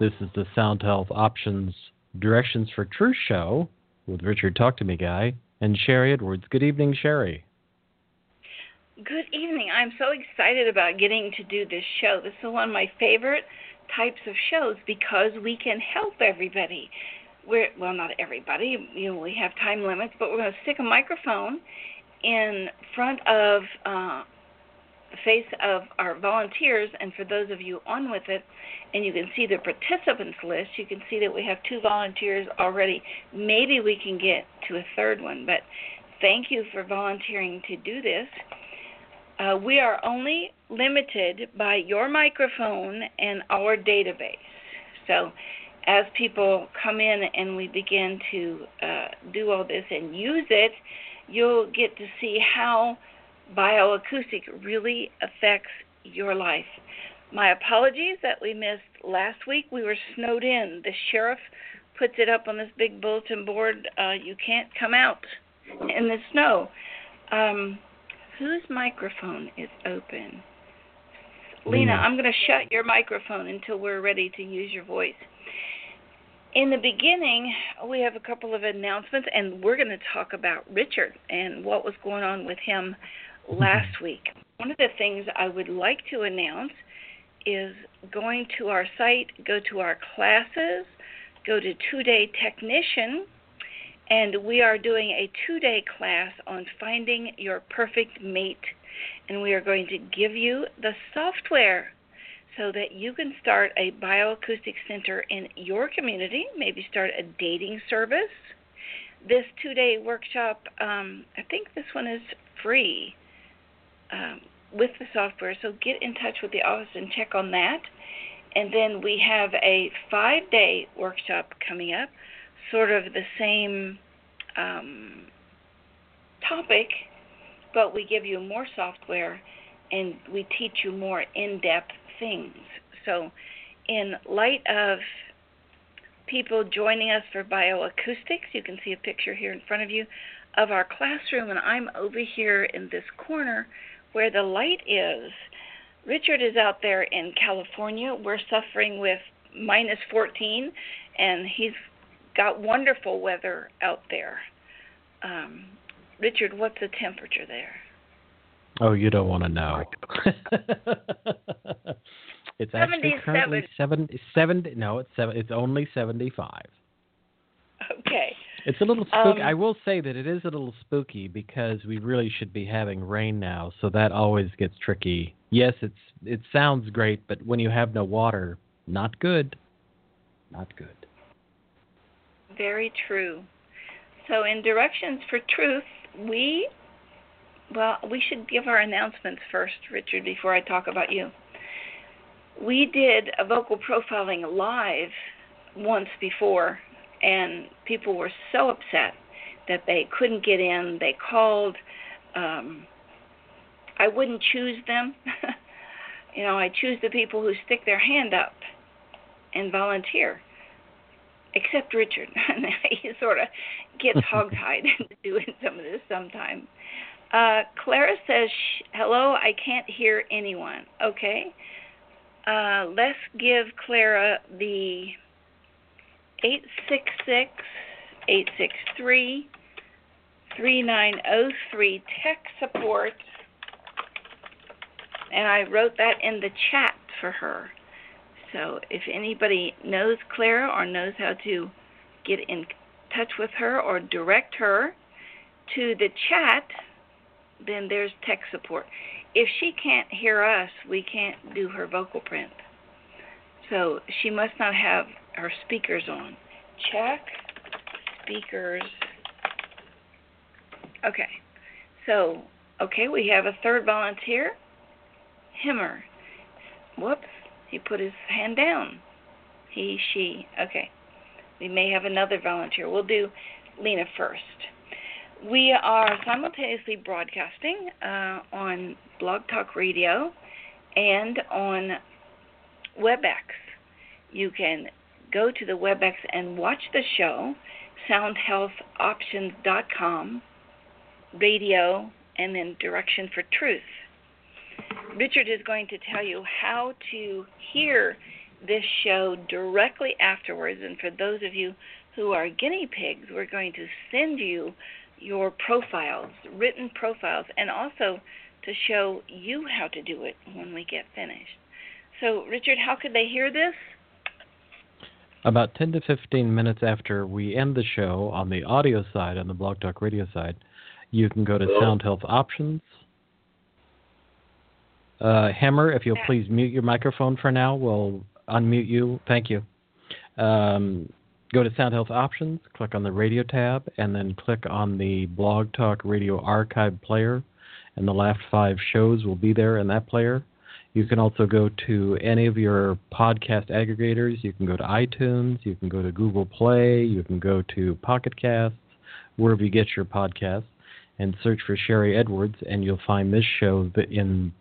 This is the Sound Health Options Directions for Truth show with Richard Talk to Me Guy and Sharry Edwards. Good evening, Sharry. Good evening. I'm so excited about getting to do this show. This is one of my favorite types of shows because we can help everybody. We're well, not everybody. You know, we have time limits, but we're going to stick a microphone in front of uh, face of our volunteers, and for those of you on with it, and you can see the participants list, you can see that we have two volunteers already. Maybe we can get to a third one, but thank you for volunteering to do this. Uh, we are only limited by your microphone and our database. So, as people come in and we begin to uh, do all this and use it, you'll get to see how bioacoustic really affects your life. My apologies that we missed last week. We were snowed in. The sheriff puts it up on this big bulletin board. Uh, you can't come out in the snow. Um, whose microphone is open? Lena, I'm going to shut your microphone until we're ready to use your voice. In the beginning, we have a couple of announcements, and we're going to talk about Richard and what was going on with him last week. One of the things I would like to announce is going to our site, go to our classes, go to two day technician, and we are doing a two day class on finding your perfect mate. And we are going to give you the software so that you can start a bioacoustic center in your community, maybe start a dating service. This two day workshop, um, I think this one is free um, with the software. So get in touch with the office and check on that. And then we have a five day workshop coming up, sort of the same um, topic, but we give you more software and we teach you more in depth things. So, in light of people joining us for bioacoustics, you can see a picture here in front of you of our classroom, and I'm over here in this corner where the light is. Richard is out there in California. We're suffering with minus 14, and he's got wonderful weather out there. Um, Richard, what's the temperature there? Oh, you don't want to know. it's actually currently seven, seven. No, it's seven. It's only seventy-five. Okay. It's a little spooky. Um, I will say that it is a little spooky because we really should be having rain now, so that always gets tricky. Yes, it's it sounds great, but when you have no water, not good. Not good. Very true. So in directions for truth, we well, we should give our announcements first, Richard, before I talk about you. We did a vocal profiling live once before and people were so upset that they couldn't get in. They called. Um, I wouldn't choose them. you know, I choose the people who stick their hand up and volunteer. Except Richard, he sort of gets hogtied into doing some of this sometimes. Uh, Clara says, "Hello, I can't hear anyone." Okay, uh, let's give Clara the 866 863 3903 tech support. And I wrote that in the chat for her. So if anybody knows Clara or knows how to get in touch with her or direct her to the chat, then there's tech support. If she can't hear us, we can't do her vocal print. So she must not have her speakers on. Check speakers. Okay. So, okay, we have a third volunteer. Himmer. Whoops. He put his hand down. He, she. Okay. We may have another volunteer. We'll do Lena first. We are simultaneously broadcasting uh, on Blog Talk Radio and on WebEx. You can go to the WebEx and watch the show, soundhealthoptions.com, radio, and then Direction for Truth. Richard is going to tell you how to hear this show directly afterwards. And for those of you who are guinea pigs, we're going to send you your profiles, written profiles, and also to show you how to do it when we get finished. So, Richard, how could they hear this? About 10 to 15 minutes after we end the show on the audio side, on the Blog Talk Radio side, you can go to Sound Health Options. Uh, Hammer, if you'll please mute your microphone for now, we'll unmute you. Thank you. Um, go to Sound Health Options, click on the radio tab, and then click on the Blog Talk Radio Archive player, and the last five shows will be there in that player. You can also go to any of your podcast aggregators. You can go to iTunes, you can go to Google Play, you can go to Pocket Casts, wherever you get your podcasts, and search for Sharry Edwards, and you'll find this show in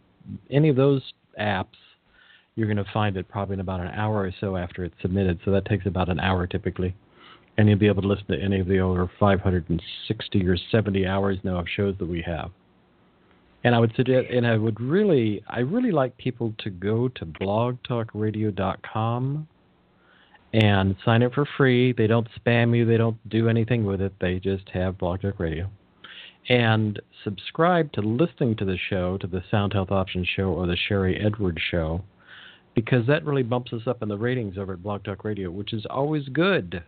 any of those apps you're going to find it probably in about an hour or so after it's submitted. So that takes about an hour typically. And you'll be able to listen to any of the over 560 or 70 hours now of shows that we have. And I would suggest, and I would really, I really like people to go to blogtalkradio.com and sign up for free. They don't spam you, they don't do anything with it. They just have Blog Talk Radio. And subscribe to listening to the show, to the Sound Health Options show or the Sharry Edwards show because that really bumps us up in the ratings over at Blog Talk Radio, which is always good.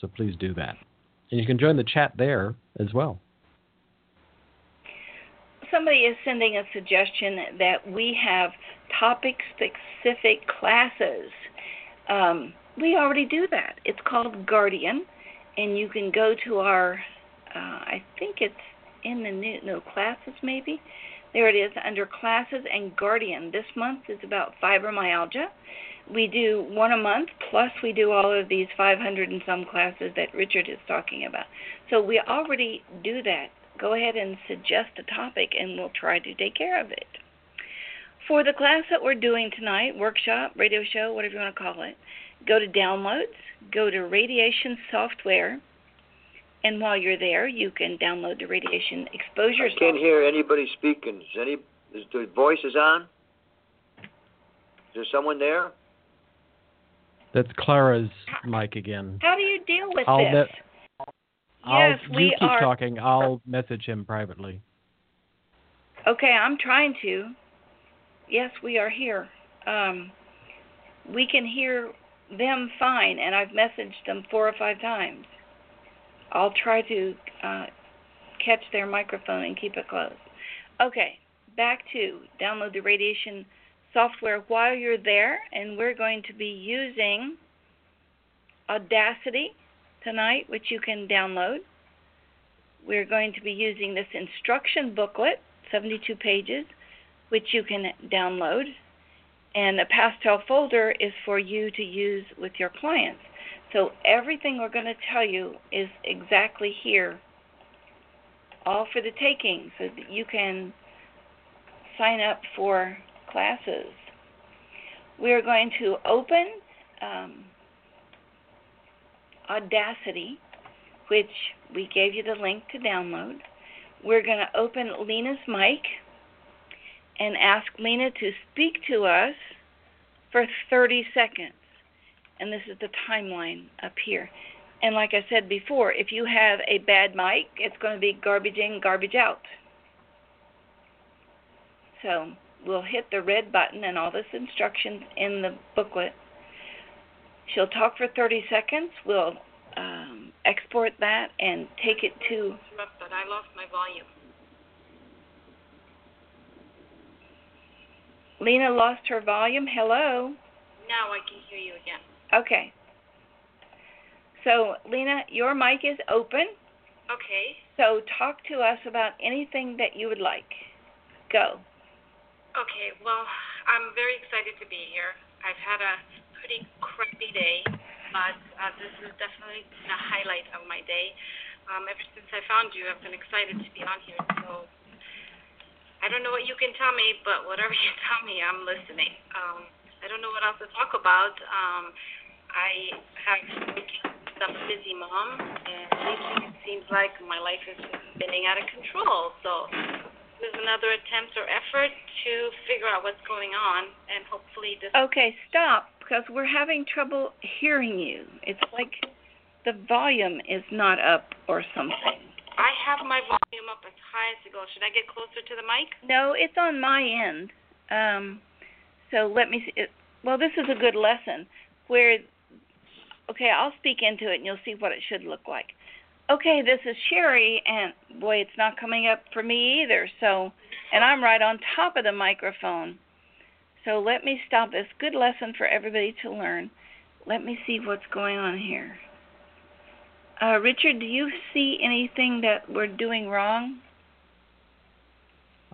So please do that. And you can join the chat there as well. Somebody is sending a suggestion that we have topic specific classes. Um, we already do that. It's called Guardian, and you can go to our, uh, I think it's in the new, no classes maybe. There it is under classes and guardian. This month is about fibromyalgia. We do one a month, plus we do all of these 500 and some classes that Richard is talking about. So we already do that. Go ahead and suggest a topic, and we'll try to take care of it. For the class that we're doing tonight, workshop, radio show, whatever you want to call it, go to downloads, go to radiation software, and while you're there, you can download the radiation exposure. I can't hear anybody speaking. Is any is the voice is on? Is there someone there? That's Clara's mic again. How do you deal with I'll this? I'll, yes, you we keep are. talking. I'll message him privately. Okay, I'm trying to. Yes, we are here. Um, we can hear them fine, and I've messaged them four or five times. I'll try to uh, catch their microphone and keep it closed. Okay, back to download the radiation software while you're there, and we're going to be using Audacity tonight, which you can download. We're going to be using this instruction booklet, 72 pages, which you can download. And the pastel folder is for you to use with your clients. So everything we're going to tell you is exactly here, all for the taking, so that you can sign up for classes. We are going to open um, Audacity, which we gave you the link to download. We're going to open Lena's mic and ask Lena to speak to us for 30 seconds and this is the timeline up here. And like I said before, if you have a bad mic, it's going to be garbage in, garbage out. So we'll hit the red button and all this instructions in the booklet. She'll talk for 30 seconds. We'll um, export that and take it to. But I lost my volume. Lena lost her volume. Hello. Now I can hear you again. Okay. So, Lena, your mic is open. Okay. So, talk to us about anything that you would like. Go. Okay, well, I'm very excited to be here. I've had a pretty crappy day, but uh, this is definitely a highlight of my day. Um, ever since I found you, I've been excited to be on here. So I don't know what you can tell me, but whatever you tell me, I'm listening. Um, I don't know what else to talk about. Um, I have I'm a busy mom, and lately it seems like my life is spinning out of control. So there's another attempt or effort to figure out what's going on, and hopefully this. Okay, stop. Because we're having trouble hearing you. It's like the volume is not up or something. I have my volume up as high as it goes. Should I get closer to the mic? No, it's on my end. Um, so let me see. It, well, this is a good lesson where, okay, I'll speak into it and you'll see what it should look like. Okay, this is Sharry, and boy, it's not coming up for me either. So, and I'm right on top of the microphone. So let me stop this. Good lesson for everybody to learn. Let me see what's going on here. Uh, Richard, do you see anything that we're doing wrong?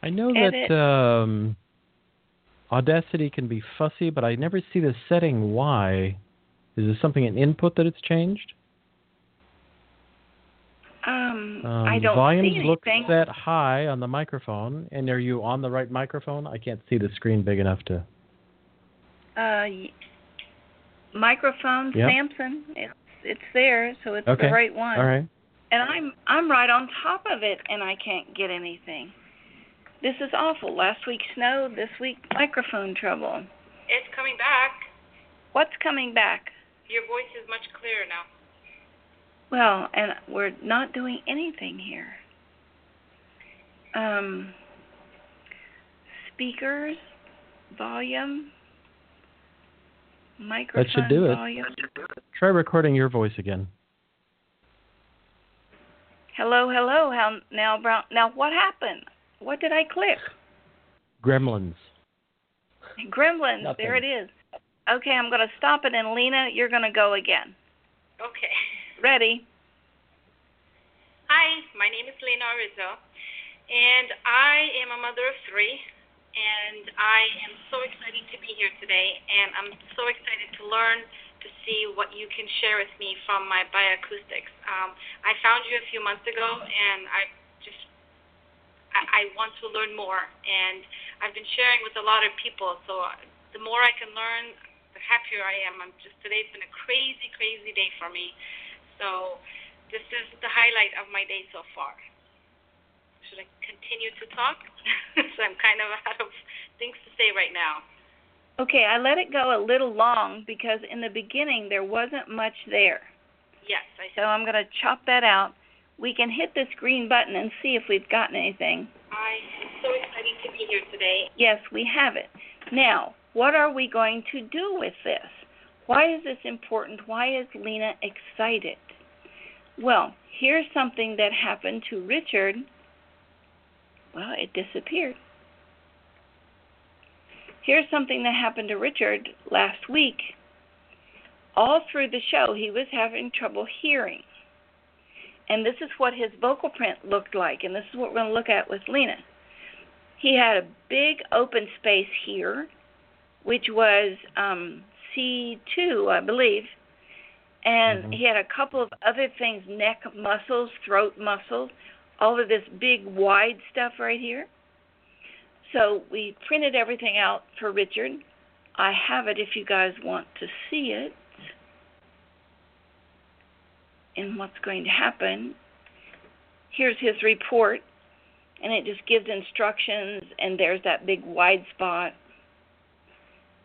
I know Edit. that um, Audacity can be fussy, but I never see the setting why. Is there something in input that it's changed? Um, Um, I don't volumes see look anything. set high on the microphone, and are you on the right microphone? I can't see the screen big enough to. Uh, microphone, Yep. Samson. It's it's there, so it's Okay. the right one. All right. And I'm I'm right on top of it, and I can't get anything. This is awful. Last week snow. This week microphone trouble. It's coming back. What's coming back? Your voice is much clearer now. Well, and we're not doing anything here. Um, speakers, volume, microphone That should do it. volume. Try recording your voice again. Hello, hello. How now, Brown? Now, what happened? What did I click? Gremlins. Gremlins. Nothing. There it is. Okay, I'm going to stop it, and Lena, you're going to go again. Okay. Ready? Hi, my name is Lena Rizzo, and I am a mother of three, and I am so excited to be here today, and I'm so excited to learn to see what you can share with me from my bioacoustics. Um, I found you a few months ago, and I just I, I want to learn more, and I've been sharing with a lot of people. So uh, the more I can learn, the happier I am. I'm just today's been a crazy, crazy day for me. So this is the highlight of my day so far. Should I continue to talk? so I'm kind of out of things to say right now. Okay, I let it go a little long because in the beginning there wasn't much there. Yes, I So I'm going to chop that out. We can hit this green button and see if we've gotten anything. I am so excited to be here today. Yes, we have it. Now, what are we going to do with this? Why is this important? Why is Lena excited? Well, here's something that happened to Richard. Well, it disappeared. Here's something that happened to Richard last week. All through the show, he was having trouble hearing. And this is what his vocal print looked like, and this is what we're going to look at with Lena. He had a big open space here, which was um, C2, I believe, and Mhm. he had a couple of other things neck muscles, throat muscles, all of this big wide stuff right here. So we printed everything out for Richard. I have it if you guys want to see it. And what's going to happen. Here's his report, and it just gives instructions, and there's that big wide spot.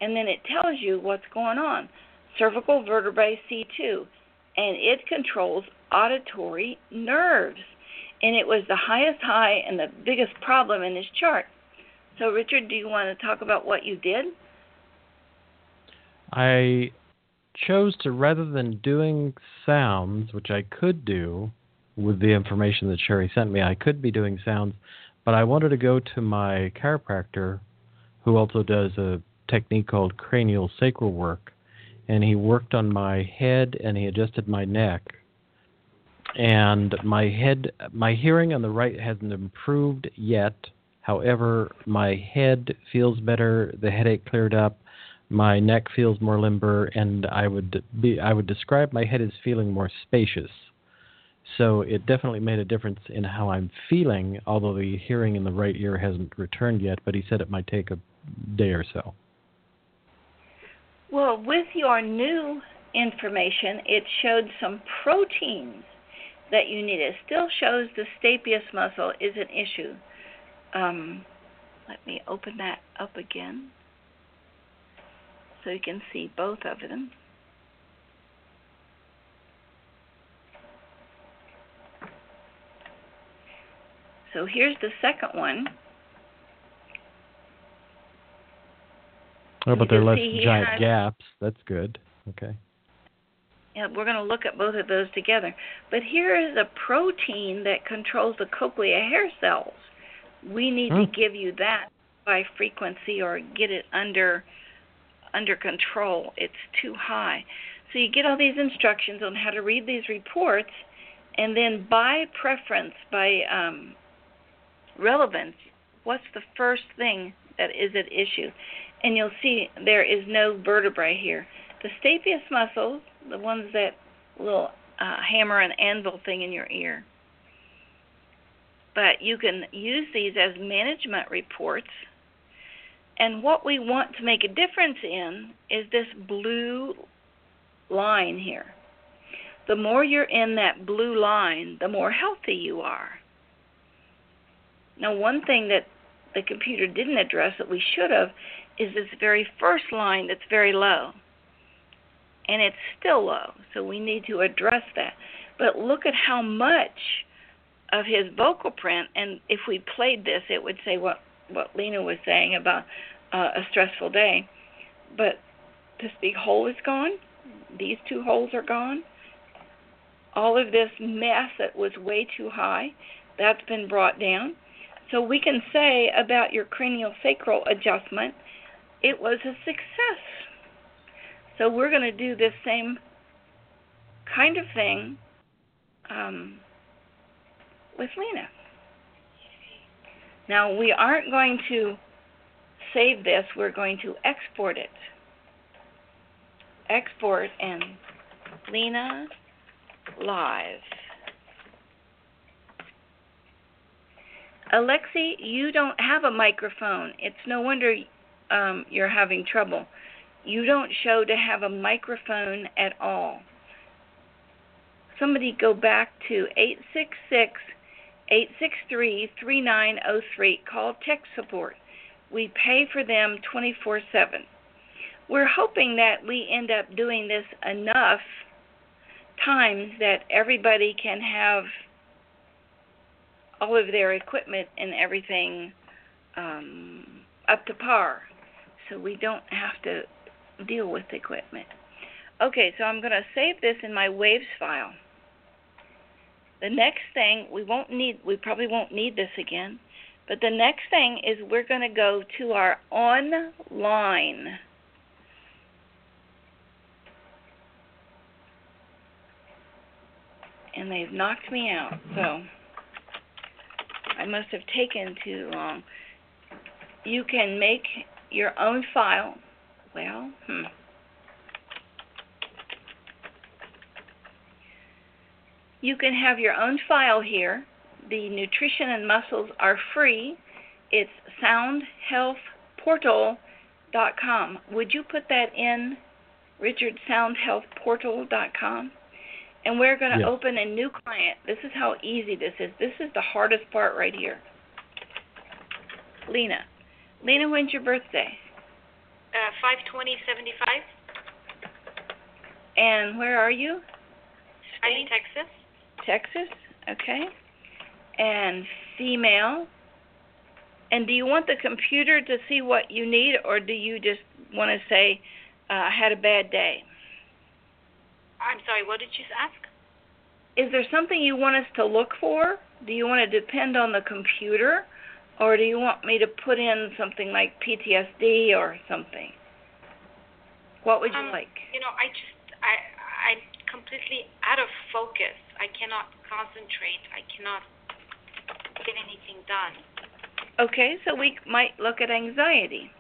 And then it tells you what's going on cervical vertebrae C2, and it controls auditory nerves. And it was the highest high and the biggest problem in this chart. So, Richard, do you want to talk about what you did? I chose to, rather than doing sounds, which I could do with the information that Sharry sent me, I could be doing sounds, but I wanted to go to my chiropractor, who also does a technique called cranial sacral work, and he worked on my head and he adjusted my neck. And my head, my hearing on the right hasn't improved yet. However, my head feels better. The headache cleared up my neck feels more limber and i would be i would describe my head as feeling more spacious so it definitely made a difference in how i'm feeling although the hearing in the right ear hasn't returned yet but he said it might take a day or so Well, with your new information, it showed some proteins that you need. It still shows the stapes muscle is an issue. Um, let me open that up again. so you can see both of them. So here's the second one. Oh, but they're less giant has- gaps. That's good. Okay. Yeah, we're going to look at both of those together. But here is a protein that controls the cochlea hair cells. We need to Hmm. give you that by frequency or get it under under control. It's too high. So you get all these instructions on how to read these reports, and then by preference, by um, relevance, what's the first thing that is at issue? And you'll see there is no vertebrae here. The stapes muscles, the ones that little uh, hammer and anvil thing in your ear. But you can use these as management reports. And what we want to make a difference in is this blue line here. The more you're in that blue line, the more healthy you are. Now, one thing that the computer didn't address that we should have is this very first line that's very low. And it's still low, so we need to address that. But look at how much of his vocal print, and if we played this, it would say what what Lena was saying about uh, a stressful day. But this big hole is gone. These two holes are gone. All of this mess that was way too high, that's been brought down. So we can say about your cranial sacral adjustment, it was a success. So we're going to do this same kind of thing um, with Lena. Now we aren't going to save this, we're going to export it. Export and Lena live. Alexi, you don't have a microphone. It's no wonder um, you're having trouble. You don't show to have a microphone at all. Somebody go back to 866 863 3903. Call tech support. We pay for them 24 7. We're hoping that we end up doing this enough times that everybody can have all of their equipment and everything um, up to par so we don't have to deal with equipment. Okay, so I'm going to save this in my waves file. The next thing we won't need we probably won't need this again, but the next thing is we're going to go to our online and they've knocked me out. So I must have taken too long. You can make your own file. Well, hmm. You can have your own file here. The nutrition and muscles are free. It's soundhealthportal.com. Would you put that in, Richard? Soundhealthportal.com? And we're going to open a new client. This is how easy this is. This is the hardest part right here. Lena. Lena, when's your birthday? Uh, five twenty seventy five. And where are you? I'm in Texas. Texas? Okay. And female. And do you want the computer to see what you need, or do you just want to say, uh, I had a bad day? I'm sorry. What did you ask? Is there something you want us to look for? Do you want to depend on the computer, or do you want me to put in something like PTSD or something? What would you Um, like? You know, I just I I'm completely out of focus. I cannot concentrate. I cannot get anything done. Okay, so we might look at anxiety.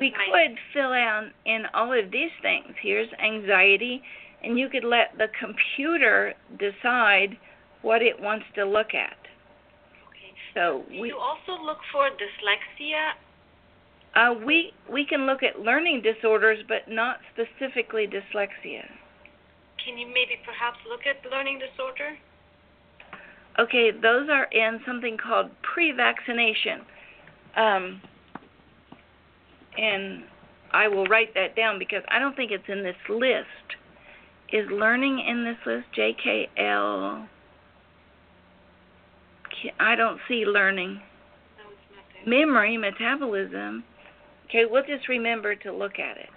We Might. could fill in in all of these things. Here's anxiety, and you could let the computer decide what it wants to look at. So Do we you also look for dyslexia? uh, we we can look at learning disorders, but not specifically dyslexia. Can you maybe perhaps look at learning disorder? Okay, those are in something called pre-vaccination. Um, and I will write that down because I don't think it's in this list. Is learning in this list? JKL. I don't see learning. No, it's not there. Memory, metabolism. Okay, we'll just remember to look at it.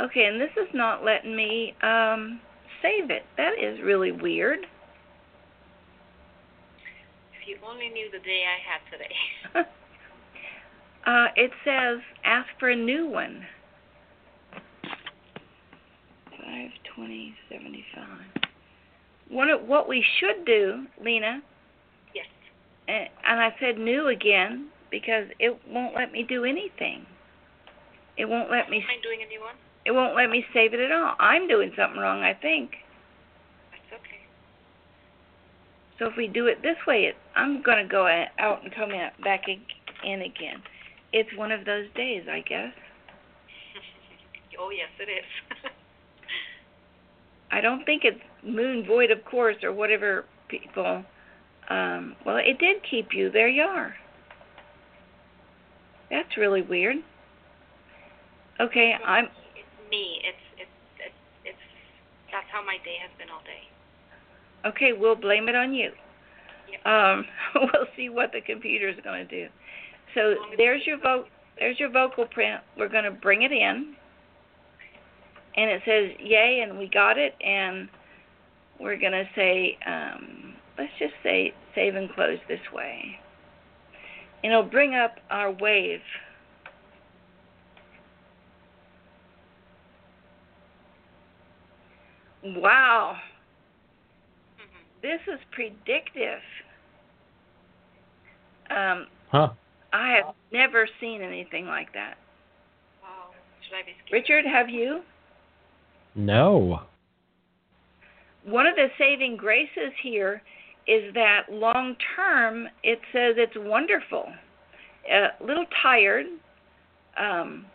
Okay, and this is not letting me um, save it. That is really weird. If you only knew the day I had today. uh, it says ask for a new one. Five twenty seventy five. One of what we should do, Lena, yes. and, and I said new again because it won't let me do anything. It won't let me. Mind doing a new one? It won't let me save it at all. I'm doing something wrong, I think. That's okay. So if we do it this way, it, I'm going to go out and come back in again. It's one of those days, I guess. oh yes, it is. I don't think it's moon void of course or whatever people um well it did keep you. There you are. That's really weird. Okay, I'm it's me. It's it's it's it's that's how my day has been all day. okay, we'll blame it on you. Yep. Um we'll see what the computer's going to do. So there's your vote there's your vocal print. We're going to bring it in. And it says yay and we got it and we're going to say um let's just say save and close this way. And it'll bring up our wave. Wow, this is predictive. Um, Huh. I have never seen anything like that. Wow. Should I be scared? Richard, have you? No. One of the saving graces here is that long term, it says it's wonderful. A little tired. Um,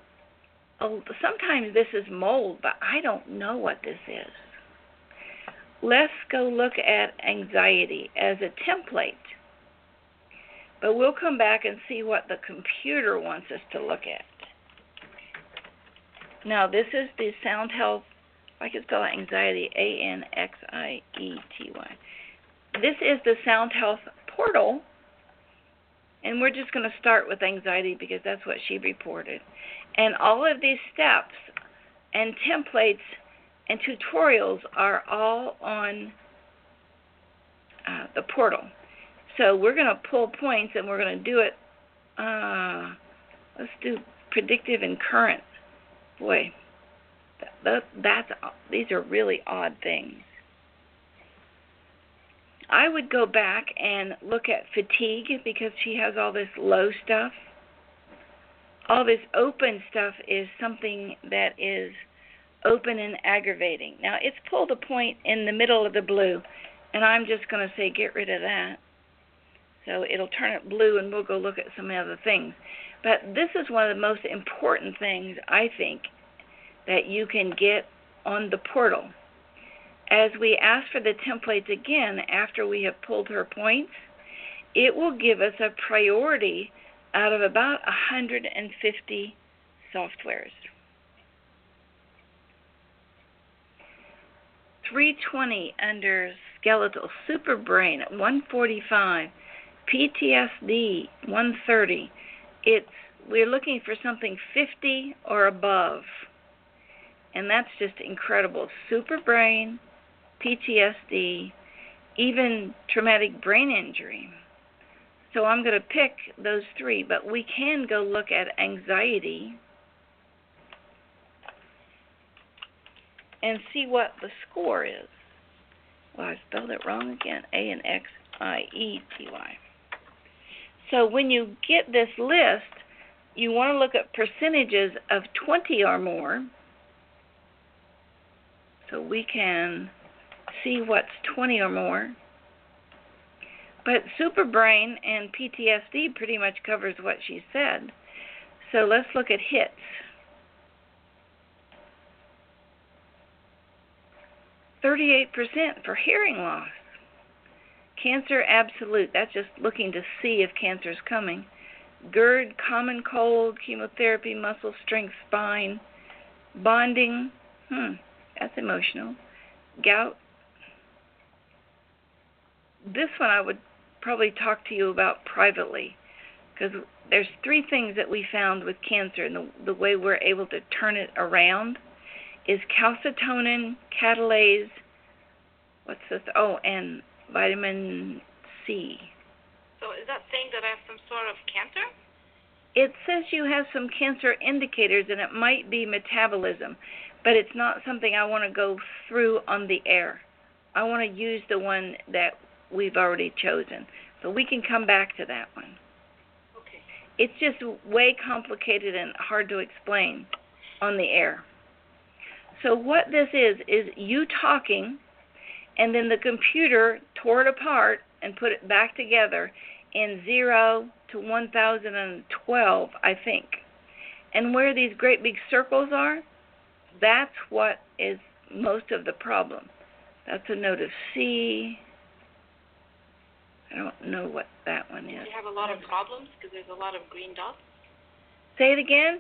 sometimes this is mold, but I don't know what this is. Let's go look at anxiety as a template. But we'll come back and see what the computer wants us to look at. Now, this is the Sound Health I can spell anxiety A N X I E T Y. This is the Sound Health portal, and we're just going to start with anxiety because that's what she reported. And all of these steps and templates and tutorials are all on uh, the portal. So we're going to pull points and we're going to do it. Uh, let's do predictive and current. Boy, that, that's these are really odd things. I would go back and look at fatigue because she has all this low stuff. All this open stuff is something that is open and aggravating. Now it's pulled a point in the middle of the blue, and I'm just going to say get rid of that. So it'll turn it blue, and we'll go look at some other things. But this is one of the most important things I think that you can get on the portal. As we ask for the templates again after we have pulled her points, it will give us a priority out of about 150 softwares. 320 under skeletal, super brain at 145, PTSD 130. It's we're looking for something 50 or above and that's just incredible. Super brain, PTSD, even traumatic brain injury. So I'm going to pick those three, but we can go look at anxiety and see what the score is. Well, I spelled it wrong again. A N X I E T Y. So when you get this list, you want to look at percentages of 20 or more so we can see what's 20 or more. But Superbrain and PTSD pretty much covers what she said. So let's look at hits. Thirty-eight percent for hearing loss. Cancer absolute. That's just looking to see if cancer is coming. GERD, common cold, chemotherapy, muscle strength, spine, bonding. Hmm, that's emotional. Gout. This one I would probably talk to you about privately because there's three things that we found with cancer and the, the way we're able to turn it around is calcitonin, catalase, what's this? Oh, and vitamin C. So is that saying that I have some sort of cancer? It says you have some cancer indicators and it might be metabolism, but it's not something I want to go through on the air. I want to use the one that we've already chosen. So we can come back to that one. Okay. It's just way complicated and hard to explain on the air. So what this is is you talking and then the computer tore it apart and put it back together in 0 to 1012, I think. And where these great big circles are, that's what is most of the problem. That's a note of C. I don't know what that one Do is. you have a lot of problems because there's a lot of green dots? Say it again.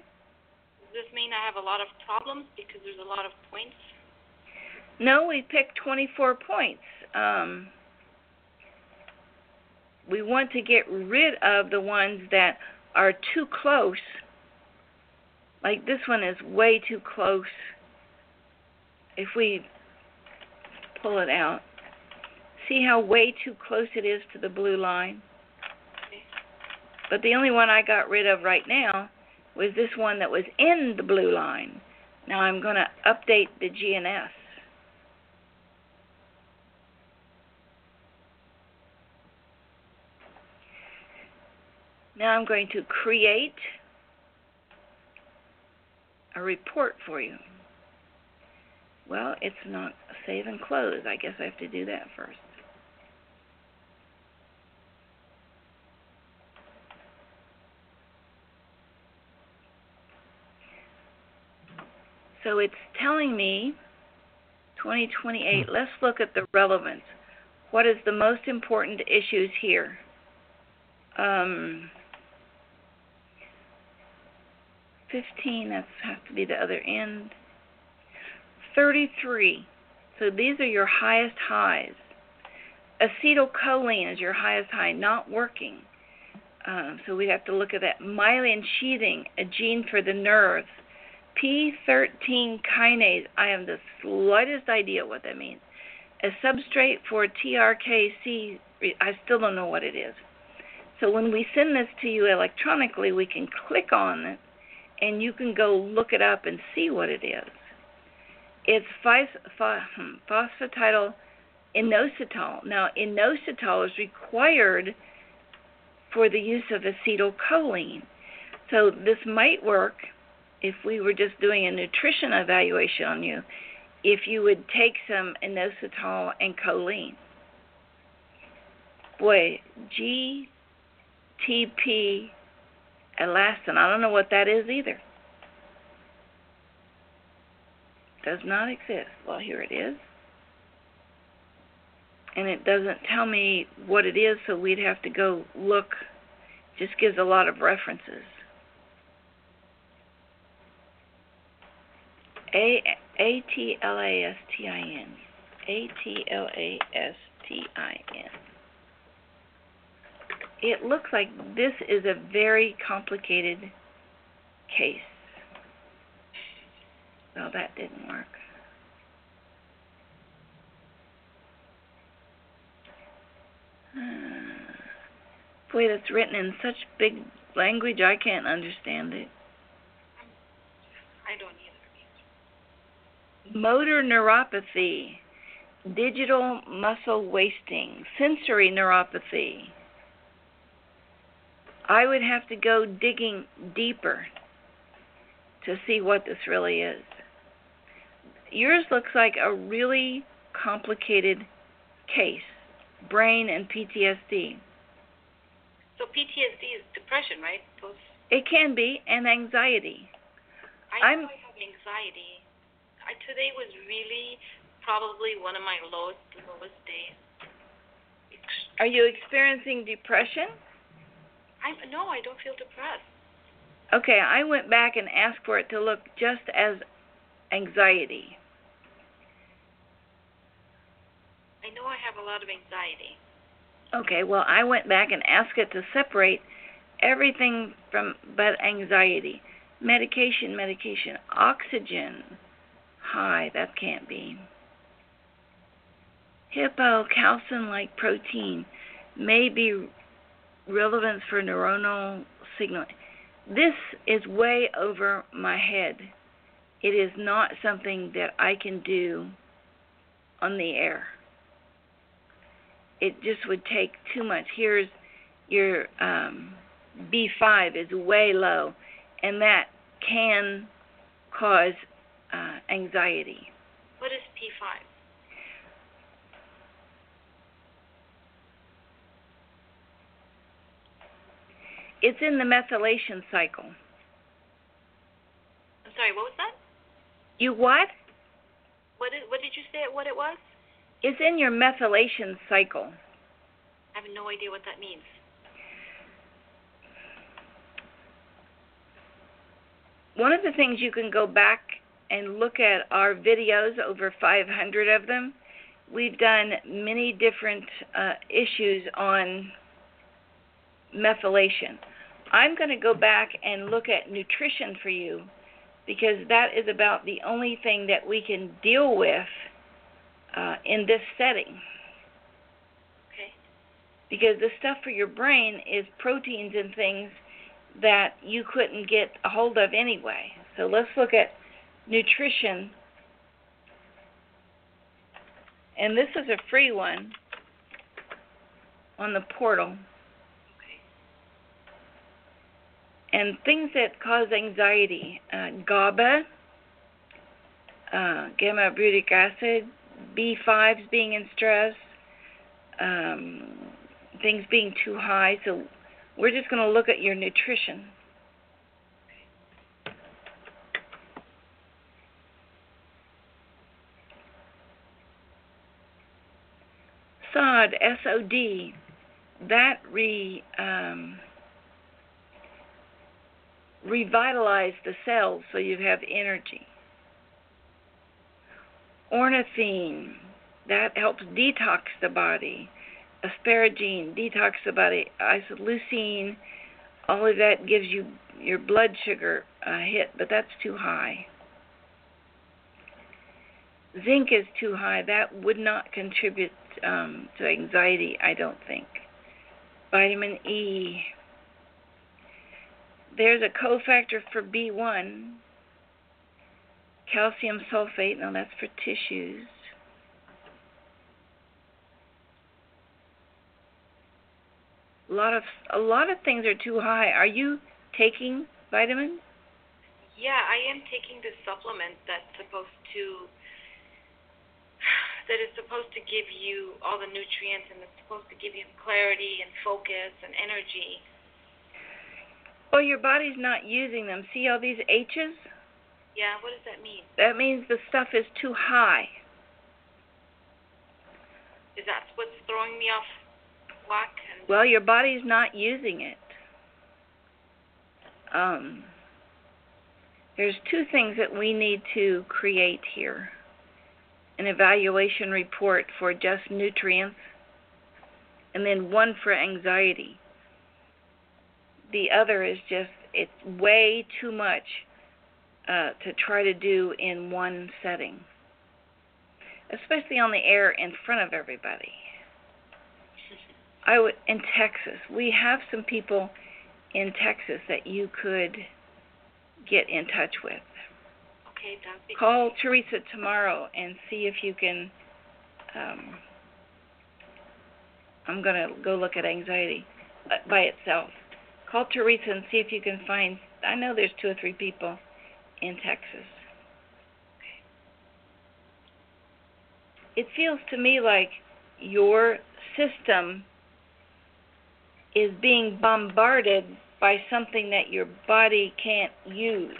Does this mean I have a lot of problems because there's a lot of points? No, we picked 24 points. Um, we want to get rid of the ones that are too close. Like this one is way too close. If we pull it out, see how way too close it is to the blue line? But the only one I got rid of right now was this one that was in the blue line. Now I'm going to update the GNS. Now I'm going to create a report for you. Well, it's not save and close. I guess I have to do that first. So it's telling me 2028. Let's look at the relevance. What is the most important issues here? Um, 15, that has to be the other end. 33. So these are your highest highs. Acetylcholine is your highest high, not working. Um, so we have to look at that. Myelin sheathing, a gene for the nerves. PI3 kinase, I have the slightest idea what that means. A substrate for TRKC, I still don't know what it is. So when we send this to you electronically, we can click on it and you can go look it up and see what it is. It's hmm, phosphatidyl inositol. Now, inositol is required for the use of acetylcholine. So this might work if we were just doing a nutrition evaluation on you, if you would take some inositol and choline. Boy, GTP elastin, I don't know what that is either. Does not exist. Well, here it is. And it doesn't tell me what it is, so we'd have to go look. Just gives a lot of references. A A T L A S T I N. A T L A S T I N. It looks like this is a very complicated case. Well, that didn't work. Uh, boy, that's written in such big language, I can't understand it. I don't either. Motor neuropathy, digital muscle wasting, sensory neuropathy. I would have to go digging deeper to see what this really is. Yours looks like a really complicated case brain and PTSD. So PTSD is depression, right? Those It can be, and anxiety. I I'm- I have anxiety. I, today was really probably one of my lowest lowest days. Are you experiencing depression? I'm no, I don't feel depressed. Okay, I went back and asked for it to look just as anxiety. I know I have a lot of anxiety. Okay, well, I went back and asked it to separate everything from but anxiety. Medication, medication, oxygen. High, that can't be. Hippocalcin like protein may be relevant for neuronal signaling. This is way over my head. It is not something that I can do on the air. It just would take too much. Here's your um, B5 is way low, and that can cause uh, anxiety. What is P5? It's in the methylation cycle. I'm sorry, what was that? You what? What did what did you say what it was? It's in your methylation cycle. I have no idea what that means. One of the things you can go back and look at our videos, over 500 of them. We've done many different uh, issues on methylation. I'm going to go back and look at nutrition for you because that is about the only thing that we can deal with uh, in this setting. Okay. Because the stuff for your brain is proteins and things that you couldn't get a hold of anyway. So let's look at nutrition. And this is a free one on the portal. And things that cause anxiety uh, GABA, uh, gamma butyric acid, B5s being in stress, um, things being too high. So we're just going to look at your nutrition. SOD, S-O-D, that re um, revitalize the cells so you have energy. Ornithine, that helps detox the body. Asparagine, detox the body. Isoleucine, all of that gives you your blood sugar uh, hit, but that's too high. Zinc is too high. That would not contribute um, to anxiety, I don't think. Vitamin E, there's a cofactor for B1, calcium sulfate. Now that's for tissues. A lot of a lot of things are too high. Are you taking vitamins? Yeah, I am taking this supplement that's supposed to that is supposed to give you all the nutrients and it's supposed to give you clarity and focus and energy. Well, your body's not using them. See all these H's? Yeah, what does that mean? That means the stuff is too high. Is that what's throwing me off whack? And well, your body's not using it. Um, there's two things that we need to create here an evaluation report for just nutrients, and then one for anxiety the other is just it's way too much uh, to try to do in one setting, especially on the air in front of everybody. I would in Texas. We have some people in Texas that you could get in touch with. Okay, that'd Call Teresa tomorrow and see if you can. Um, I'm gonna go look at anxiety uh, by itself. Call Teresa and see if you can find. I know there's two or three people in Texas. It feels to me like your system is being bombarded by something that your body can't use.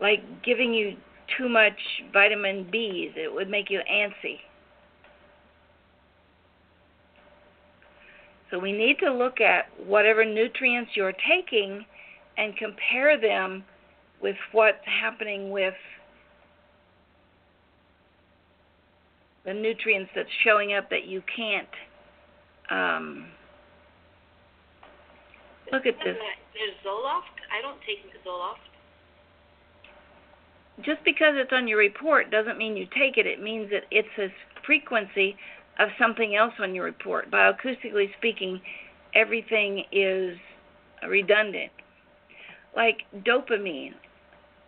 Like giving you too much vitamin B's, it would make you antsy. So we need to look at whatever nutrients you're taking and compare them with what's happening with the nutrients that's showing up that you can't um, look at this. There's Zoloft. I don't take Zoloft. Just because it's on your report doesn't mean you take it. It means that it's a frequency of something else on your report. Bioacoustically speaking, everything is redundant. Like dopamine.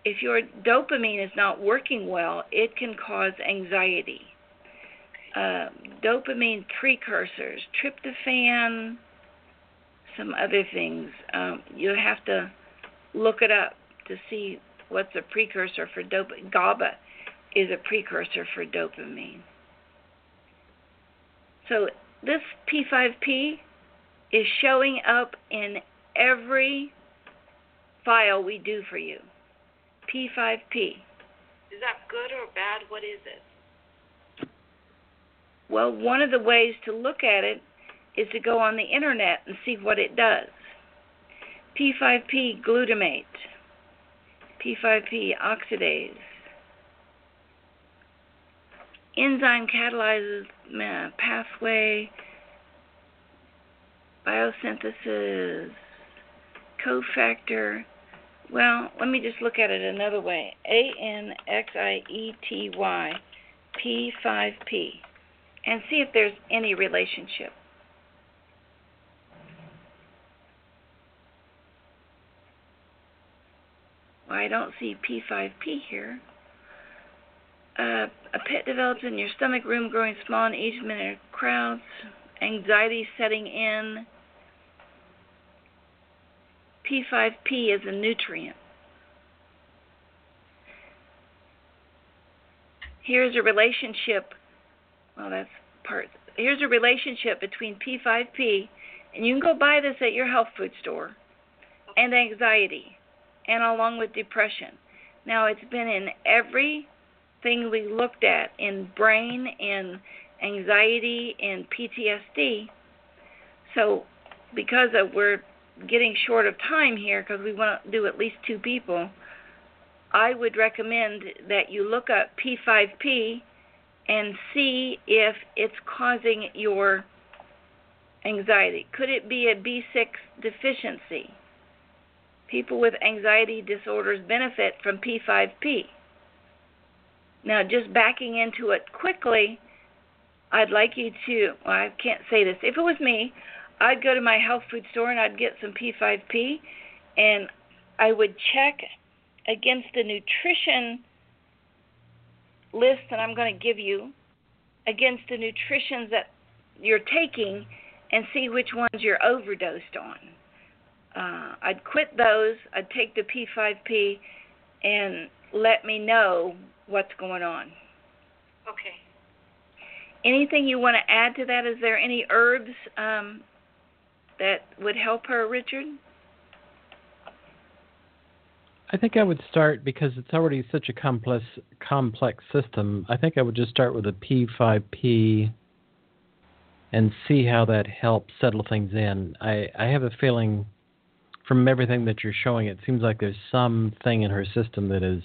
If your dopamine is not working well, it can cause anxiety. Uh, dopamine precursors, tryptophan, some other things. Um, you have to look it up to see what's a precursor for dopamine. GABA is a precursor for dopamine. So this P5P is showing up in every file we do for you. P5P. Is that good or bad? What is it? Well, one of the ways to look at it is to go on the internet and see what it does. P5P glutamate, P5P oxidase, enzyme catalyzes pathway, biosynthesis, cofactor. Well, let me just look at it another way. A N X I E T Y P5P and see if there's any relationship. Well, I don't see P5P here. Uh, a pit develops in your stomach, room growing small in each minute crowds, anxiety setting in. P5P is a nutrient. Here's a relationship. Well, that's part. Here's a relationship between P5P, and you can go buy this at your health food store, and anxiety, and along with depression. Now, it's been in every thing we looked at in brain and anxiety and PTSD. So, because of we're getting short of time here because we want to do at least two people, I would recommend that you look up P5P and see if it's causing your anxiety. Could it be a B6 deficiency? People with anxiety disorders benefit from P5P. Now, just backing into it quickly, I'd like you to, well, I can't say this. If it was me, I'd go to my health food store and I'd get some P5P and I would check against the nutrition list that I'm going to give you, against the nutritions that you're taking, and see which ones you're overdosed on. Uh, I'd quit those, I'd take the P5P, and let me know what's going on. Okay. Anything you want to add to that? Is there any herbs um, that would help her, Richard? I think I would start because it's already such a complex complex system. I think I would just start with a P5P and see how that helps settle things in. I, I have a feeling from everything that you're showing, it seems like there's something in her system that is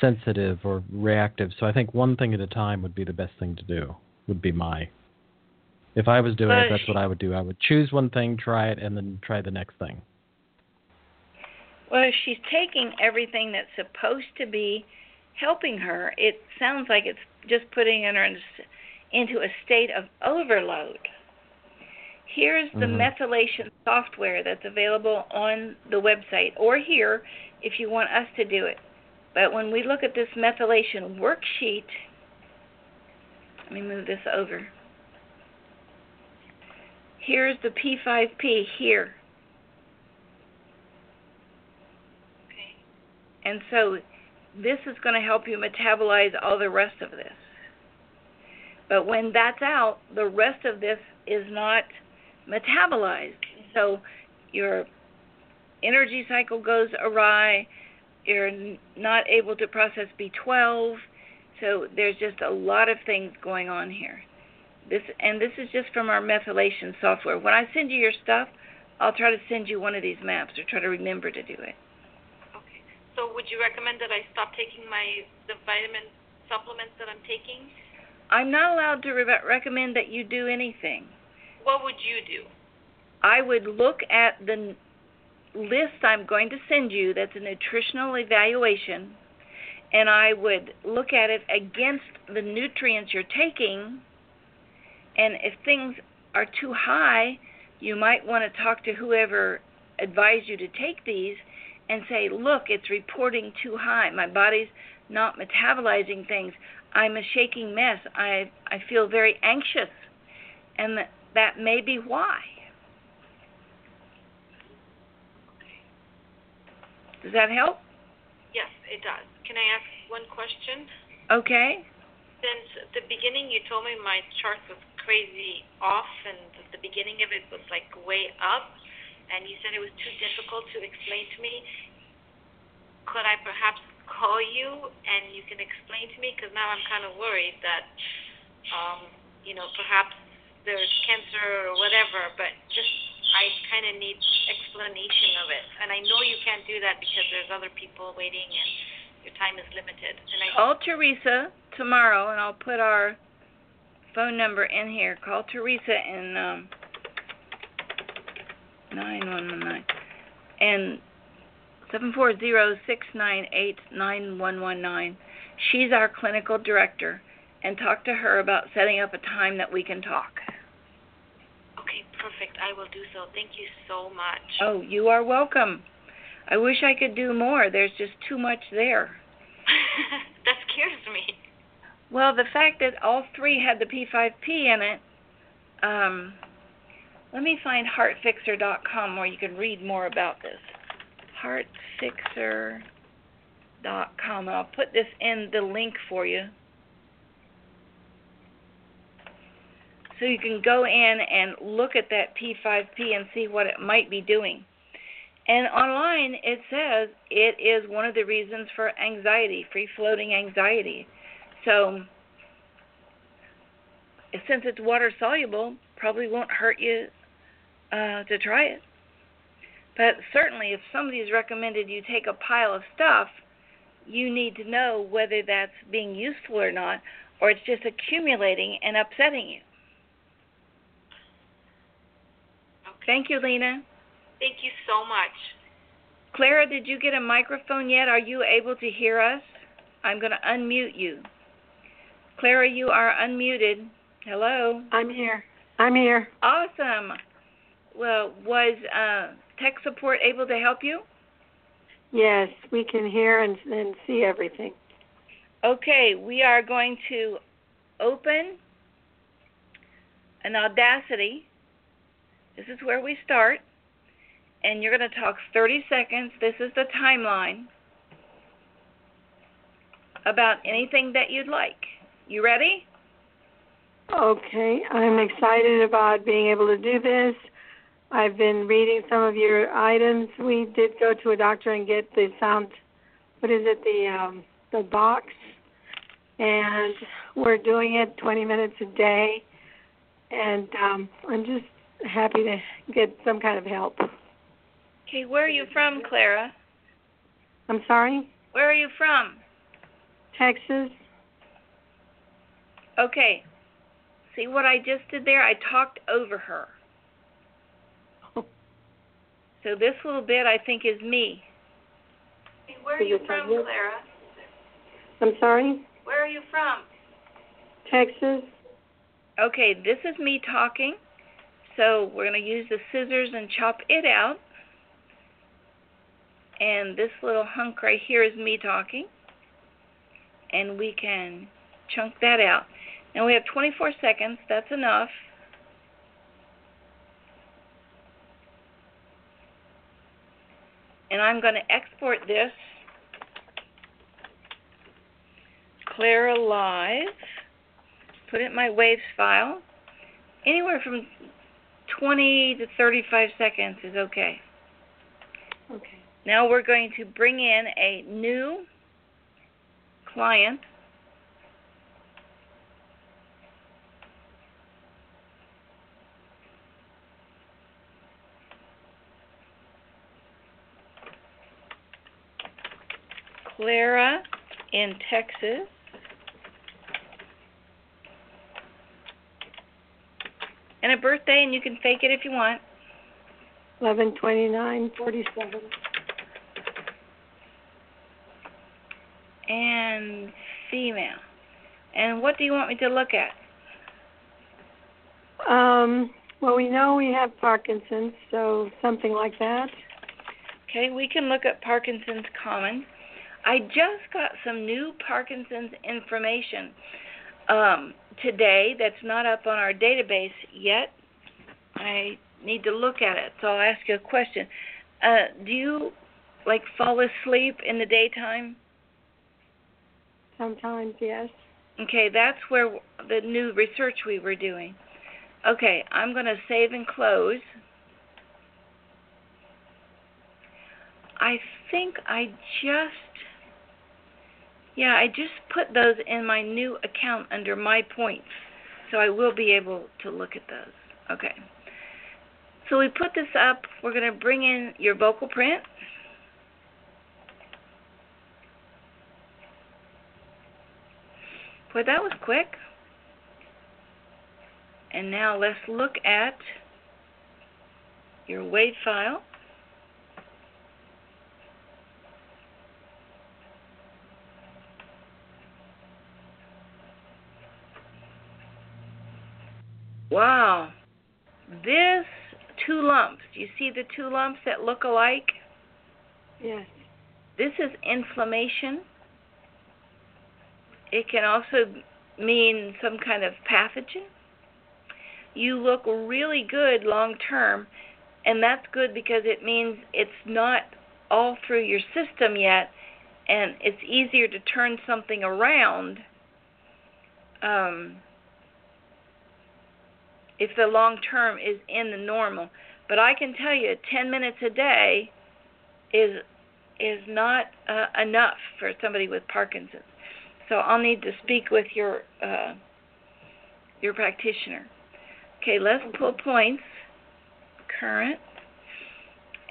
sensitive or reactive. So I think one thing at a time would be the best thing to do. Would be my. If I was doing but it, that's what I would do. I would choose one thing, try it, and then try the next thing. Well, if she's taking everything that's supposed to be helping her, it sounds like it's just putting her into a state of overload. Here's the Mhm. methylation software that's available on the website or here if you want us to do it. But when we look at this methylation worksheet, let me move this over. Here's the P5P here. Okay. And so this is going to help you metabolize all the rest of this. But when that's out, the rest of this is not metabolized. Mm-hmm. So your energy cycle goes awry, you're not able to process B12. So there's just a lot of things going on here. This and this is just from our methylation software. When I send you your stuff, I'll try to send you one of these maps or try to remember to do it. Okay. So would you recommend that I stop taking my the vitamin supplements that I'm taking? I'm not allowed to re- recommend that you do anything. What would you do? I would look at the list I'm going to send you that's a nutritional evaluation and I would look at it against the nutrients you're taking and if things are too high, you might want to talk to whoever advised you to take these and say, "Look, it's reporting too high. My body's not metabolizing things. I'm a shaking mess. I I feel very anxious." And that that may be why. Does that help? Yes, it does. Can I ask one question? Okay. Since the beginning, you told me my chart was crazy off, and the beginning of it was like way up, and you said it was too difficult to explain to me. Could I perhaps call you and you can explain to me? Because now I'm kind of worried that, um, you know, perhaps there's cancer or whatever, but just I kind of need explanation of it. And I know you can't do that because there's other people waiting and your time is limited. And I Call Teresa tomorrow, and I'll put our phone number in here. Call Teresa in um, nine one one nine and seven four zero six nine eight nine one one nine. She's our clinical director, and talk to her about setting up a time that we can talk. Perfect. I will do so. Thank you so much. Oh, you are welcome. I wish I could do more. There's just too much there. that scares me. Well, the fact that all three had the P5P in it, um, let me find heartfixer.com where you can read more about this. Heartfixer.com. And I'll put this in the link for you. So you can go in and look at that P5P and see what it might be doing. And online it says it is one of the reasons for anxiety, free floating anxiety. So since it's water soluble, probably won't hurt you uh, to try it. But certainly, if somebody's recommended you take a pile of stuff, you need to know whether that's being useful or not, or it's just accumulating and upsetting you. Okay. Thank you, Lena. Thank you so much. Clara, did you get a microphone yet? Are you able to hear us? I'm going to unmute you. Clara, you are unmuted. Hello. I'm here. I'm here. Awesome. Well, was uh, tech support able to help you? Yes, we can hear and, and see everything. Okay, we are going to open an Audacity. This is where we start. And you're going to talk 30 seconds. This is the timeline about anything that you'd like. You ready? Okay, I'm excited about being able to do this. I've been reading some of your items. We did go to a doctor and get the sound, what is it, the um, the box, and we're doing it 20 minutes a day, and um, I'm just happy to get some kind of help. Okay, where are you from, Clara? I'm sorry, Where are you from? Texas. Okay. See what I just did there? I talked over her. So this little bit I think is me. Hey, where are you from, Clara? I'm sorry, Where are you from? Texas. Okay, this is me talking. So we're going to use the scissors and chop it out. And this little hunk right here is me talking. And we can chunk that out. Now we have 24 seconds. That's enough. And I'm going to export this. Clara Live. Put it in my waves file. Anywhere from 20 to 35 seconds is okay. Okay. Now we're going to bring in a new client. Clara in Texas. And a birthday, and you can fake it if you want. Eleven twenty nine forty seven. And female. And what do you want me to look at? Um, well, we know we have Parkinson's, so something like that. Okay, we can look at Parkinson's common. I just got some new Parkinson's information um, today that's not up on our database yet. I need to look at it, so I'll ask you a question. Uh, do you like fall asleep in the daytime? Sometimes, yes. Okay, that's where the new research we were doing. Okay, I'm going to save and close. I think I just, yeah, I just put those in my new account under my points. So I will be able to look at those. Okay. So we put this up. We're going to bring in your vocal print. Boy, that was quick. And now let's look at your WAV file. Wow. This two lumps, do you see the two lumps that look alike? Yes. This is inflammation. It can also mean some kind of pathogen. You look really good long term, and that's good because it means it's not all through your system yet, and it's easier to turn something around um, if the long term is in the normal. But I can tell you, 10 minutes a day is is not uh, enough for somebody with Parkinson's. So I'll need to speak with your uh, your practitioner. Okay, let's pull points. Current,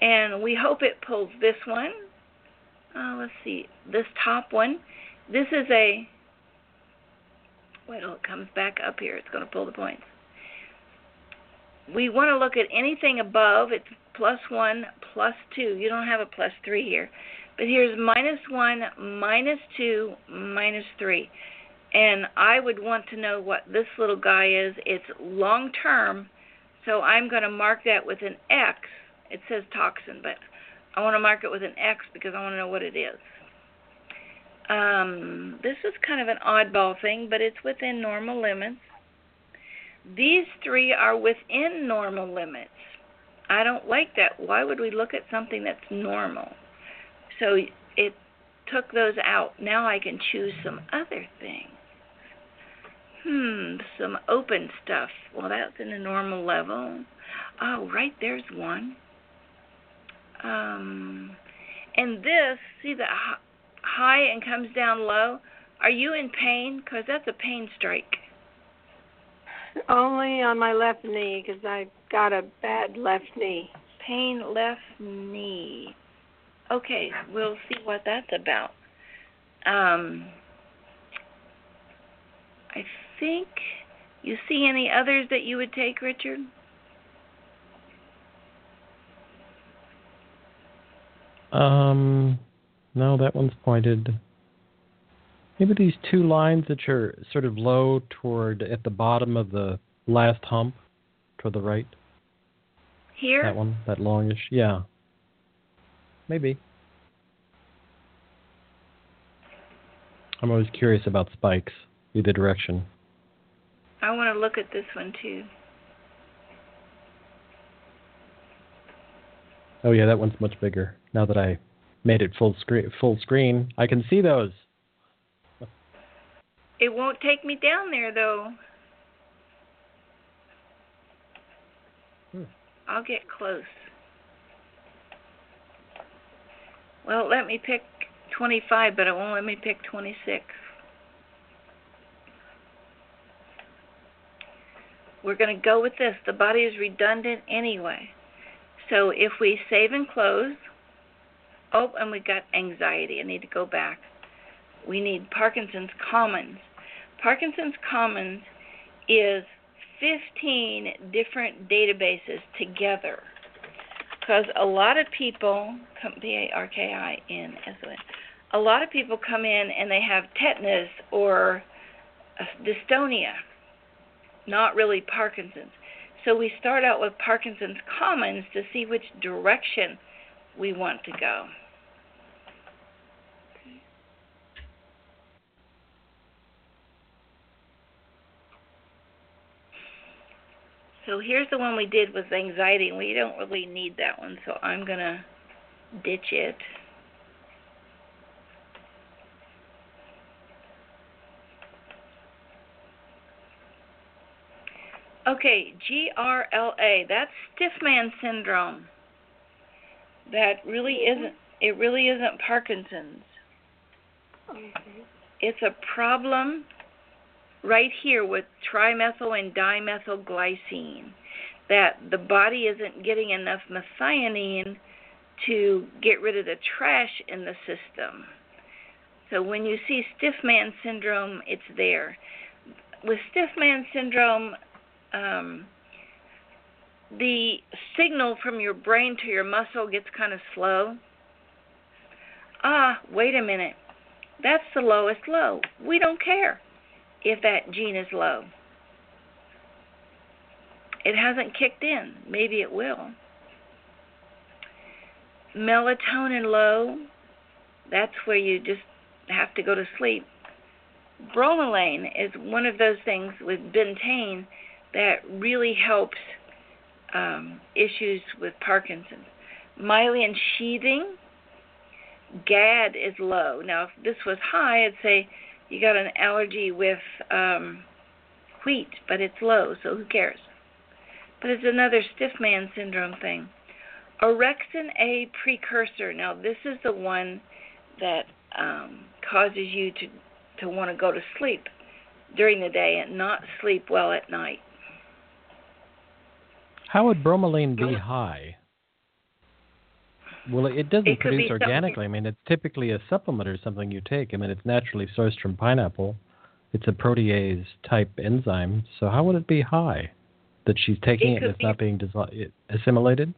and we hope it pulls this one. Uh, let's see, this top one. This is a. Wait it comes back up here. It's going to pull the points. We want to look at anything above. It's plus one, plus two. You don't have a plus three here. But here's minus 1, minus 2, minus 3. And I would want to know what this little guy is. It's long term, so I'm going to mark that with an X. It says toxin, but I want to mark it with an X because I want to know what it is. Um, this is kind of an oddball thing, but it's within normal limits. These three are within normal limits. I don't like that. Why would we look at something that's normal? So it took those out. Now I can choose some other things. Hmm, some open stuff. Well, that's in a normal level. Oh, right there's one. Um, and this, see the high and comes down low. Are you in pain? Because that's a pain strike. Only on my left knee because I got a bad left knee. Pain left knee. Okay, we'll see what that's about. Um, I think you see any others that you would take, Richard? Um, no, that one's pointed. Maybe these two lines that are sort of low toward at the bottom of the last hump, toward the right. Here. That one, that longish, yeah. Maybe. I'm always curious about spikes, either direction. I want to look at this one too. Oh yeah, that one's much bigger. Now that I made it full screen, full screen, I can see those. It won't take me down there though. Hmm. I'll get close. Well, let me pick 25, but it won't let me pick 26. We're going to go with this. The body is redundant anyway. So if we save and close, Oh, and we got anxiety. I need to go back. We need Parkinson's Commons. Parkinson's Commons is 15 different databases together. Because a lot of people, B A R K I N S O N, a lot of people come in and they have tetanus or uh, dystonia, not really Parkinson's. So we start out with Parkinson's Commons to see which direction we want to go. So here's the one we did with anxiety, and we don't really need that one, so I'm going to ditch it. Okay, GRLA, that's stiff man syndrome. That really mm-hmm. isn't it really isn't Parkinson's. Okay. It's a problem right here with trimethyl and dimethylglycine that the body isn't getting enough methionine to get rid of the trash in the system. So when you see stiff man syndrome, it's there. With stiff man syndrome, um, the signal from your brain to your muscle gets kind of slow. Ah, wait a minute. That's the lowest low. We don't care if that gene is low. It hasn't kicked in. Maybe it will. Melatonin low, that's where you just have to go to sleep. Bromelain is one of those things with betaine that really helps um, issues with Parkinson's. Myelin sheathing, GAD is low. Now, if this was high, I'd say you got an allergy with um, wheat, but it's low, so who cares? But it's another stiff man syndrome thing. Orexin A precursor. Now, this is the one that um, causes you to to want to go to sleep during the day and not sleep well at night. How would bromelain be high? Well, it doesn't It produce organically. I mean, it's typically a supplement or something you take. I mean, it's naturally sourced from pineapple. It's a protease type enzyme. So how would it be high? That she's taking It it, and it's be- not being dissol- assimilated?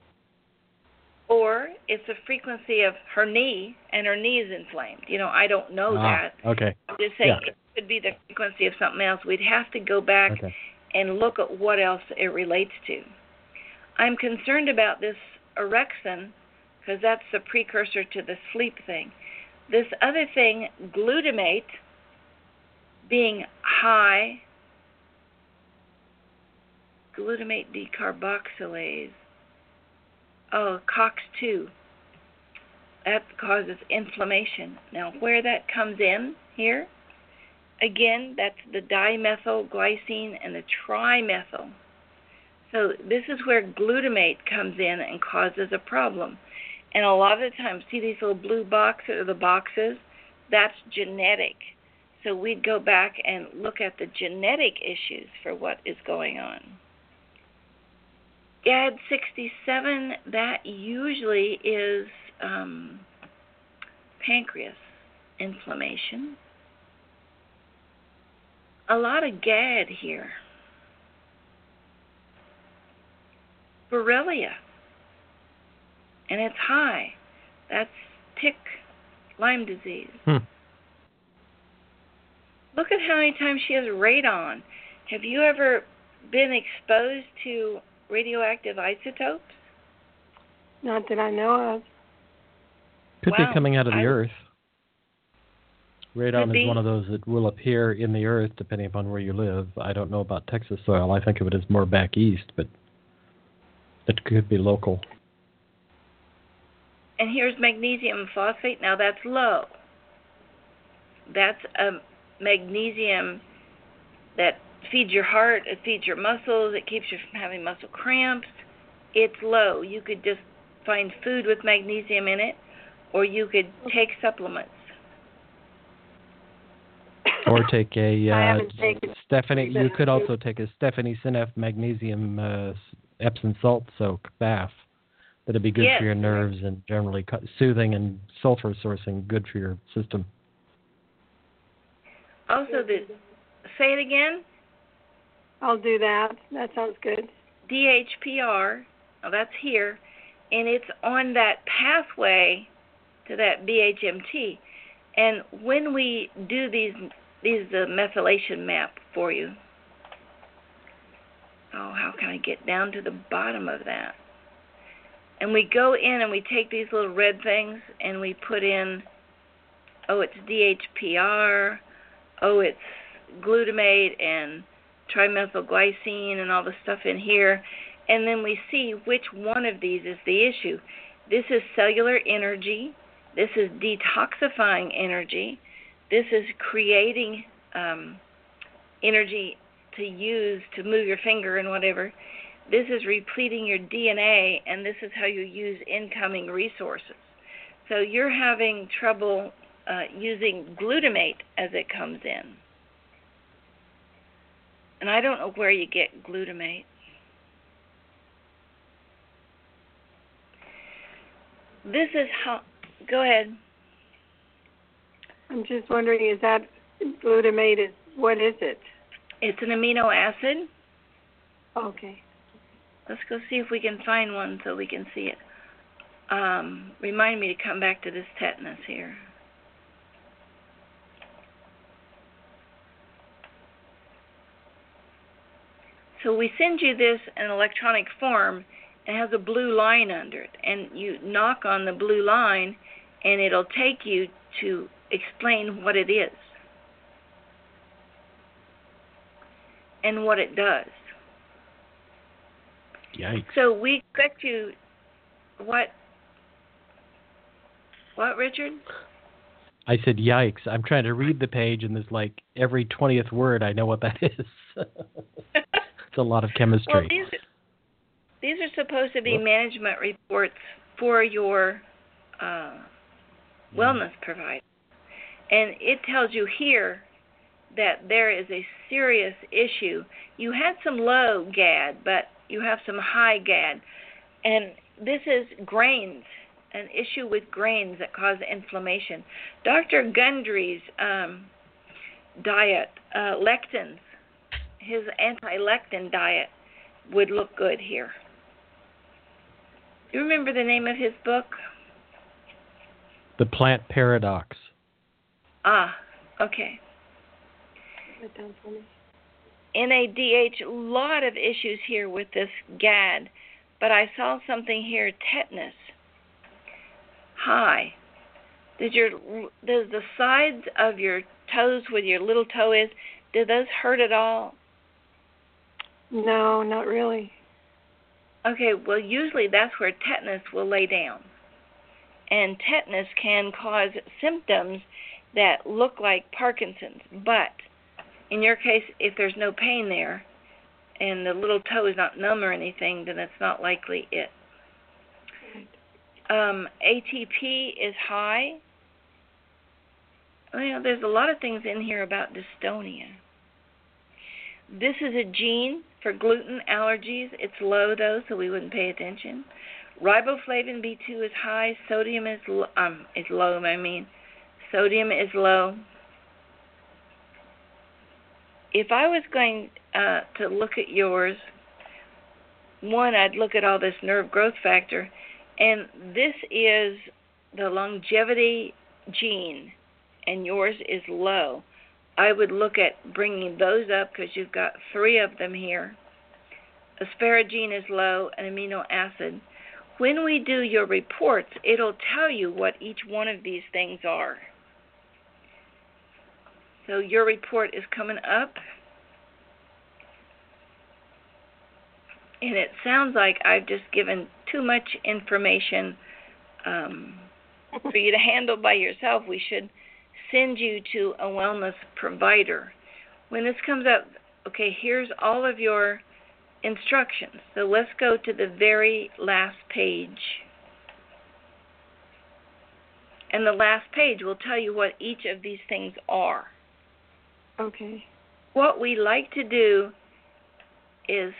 Or it's a frequency of her knee and her knee is inflamed. You know, I don't know ah, that. okay. I'm just saying Yeah. it could be the frequency of something else. We'd have to go back Okay. and look at what else it relates to. I'm concerned about this orexin because that's the precursor to the sleep thing. This other thing, glutamate, being high, glutamate decarboxylase, oh, COX2, that causes inflammation. Now, where that comes in here, again, that's the dimethylglycine and the trimethyl. So this is where glutamate comes in and causes a problem. And a lot of the times, see these little blue boxes or the boxes? That's genetic. So we'd go back and look at the genetic issues for what is going on. GAD67, that usually is um, pancreas inflammation. A lot of GAD here. Borrelia. And it's high. That's tick Lyme disease. Hmm. Look at how many times she has radon. Have you ever been exposed to radioactive isotopes? Not that I know of. Could Wow. be coming out of the I- earth. Radon Could be. is one of those that will appear in the earth depending upon where you live. I don't know about Texas soil. I think of it as more back east, but it could be local. And here's magnesium phosphate. Now that's low. That's a magnesium that feeds your heart, it feeds your muscles, it keeps you from having muscle cramps. It's low. You could just find food with magnesium in it, or you could take supplements. Or take a uh, Stephanie. You could also take a Stephanie Sinef magnesium uh, Epsom salt soak bath. That it'd be good Yes. for your nerves and generally soothing and sulfur sourcing, good for your system. Also, the say it again. I'll do that. That sounds good. DHPR. Oh, that's here, and it's on that pathway to that BHMT. And when we do these, these the methylation map for you. Oh, how can I get down to the bottom of that? And we go in and we take these little red things and we put in, oh, it's DHPR, oh, it's glutamate and trimethylglycine and all the stuff in here, and then we see which one of these is the issue. This is cellular energy. This is detoxifying energy. This is creating um, energy to use to move your finger and whatever. This is repleting your DNA, and this is how you use incoming resources. So you're having trouble uh, using glutamate as it comes in. And I don't know where you get glutamate. This is how. Go ahead. I'm just wondering, is that glutamate? Is what is it? It's an amino acid. Okay. Let's go see if we can find one so we can see it. Um, remind me to come back to this tetanus here. So we send you this in electronic form. It has a blue line under it, and you knock on the blue line, and it'll take you to explain what it is and what it does. Yikes. So we expect you. What? What, Richard? I said, yikes. I'm trying to read the page, and there's like every 20th word, I know what that is. it's a lot of chemistry. Well, these these are supposed to be Whoops. management reports for your uh, wellness provider, and it tells you here that there is a serious issue. You had some low GAD, but you have some high GAD, and this is grains, an issue with grains that cause inflammation. Dr. Gundry's um, diet, uh, lectins, his anti-lectin diet would look good here. You remember the name of his book? The plant paradox. Ah, okay. Write down for me. NADH, a lot of issues here with this GAD, but I saw something here, tetanus. Hi. Does your does the sides of your toes where your little toe is, do those hurt at all? No, not really. Okay, well usually that's where tetanus will lay down. And tetanus can cause symptoms that look like Parkinson's, but in your case, if there's no pain there and the little toe is not numb or anything, then it's not likely it. Um, ATP is high. Well, there's a lot of things in here about dystonia. This is a gene for gluten allergies. It's low though, so we wouldn't pay attention. Riboflavin B2 is high. Sodium is lo- um is low. I mean, sodium is low if I was going uh, to look at yours, one, I'd look at all this nerve growth factor, and this is the longevity gene, and yours is low. I would look at bringing those up because you've got three of them here. Asparagine is low, an amino acid. When we do your reports, it'll tell you what each one of these things are. So your report is coming up. And it sounds like I've just given too much information um, for you to handle by yourself. We should send you to a wellness provider. When this comes up, okay, here's all of your instructions. So let's go to the very last page. And the last page will tell you what each of these things are Okay. what we like to do is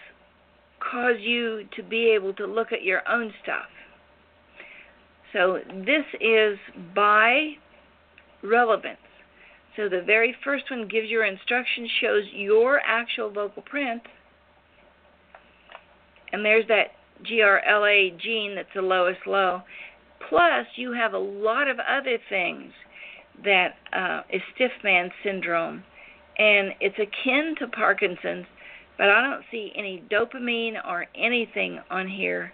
cause you to be able to look at your own stuff. So this is by relevance. So the very first one gives your instructions, shows your actual vocal print, and there's that GRLA gene that's the lowest low. Plus, you have a lot of other things that uh, is stiff man syndrome, and it's akin to Parkinson's, but I don't see any dopamine or anything on here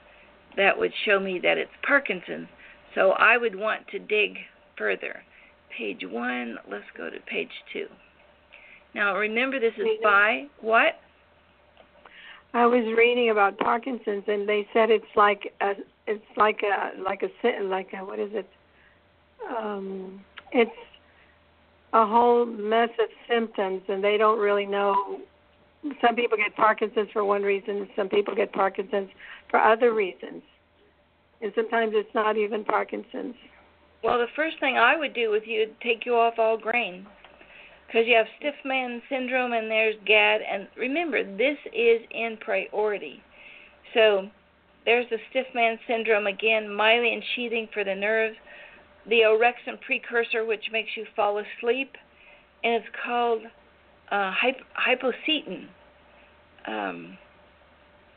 that would show me that it's Parkinson's. So I would want to dig further. Page one, let's go to page two. Now remember, this is by what? I was reading about Parkinson's, and they said it's like a, it's like a, like a, like a, what is it? Um, it's a whole mess of symptoms, and they don't really know. Some people get Parkinson's for one reason, some people get Parkinson's for other reasons, and sometimes it's not even Parkinson's. Well, the first thing I would do with you is take you off all grain because you have stiff man syndrome and there's GAD. And remember, this is in priority. So there's the stiff man syndrome again, myelin sheathing for the nerves, the orexin precursor, which makes you fall asleep, and it's called uh, hyp- hyposcine. Um,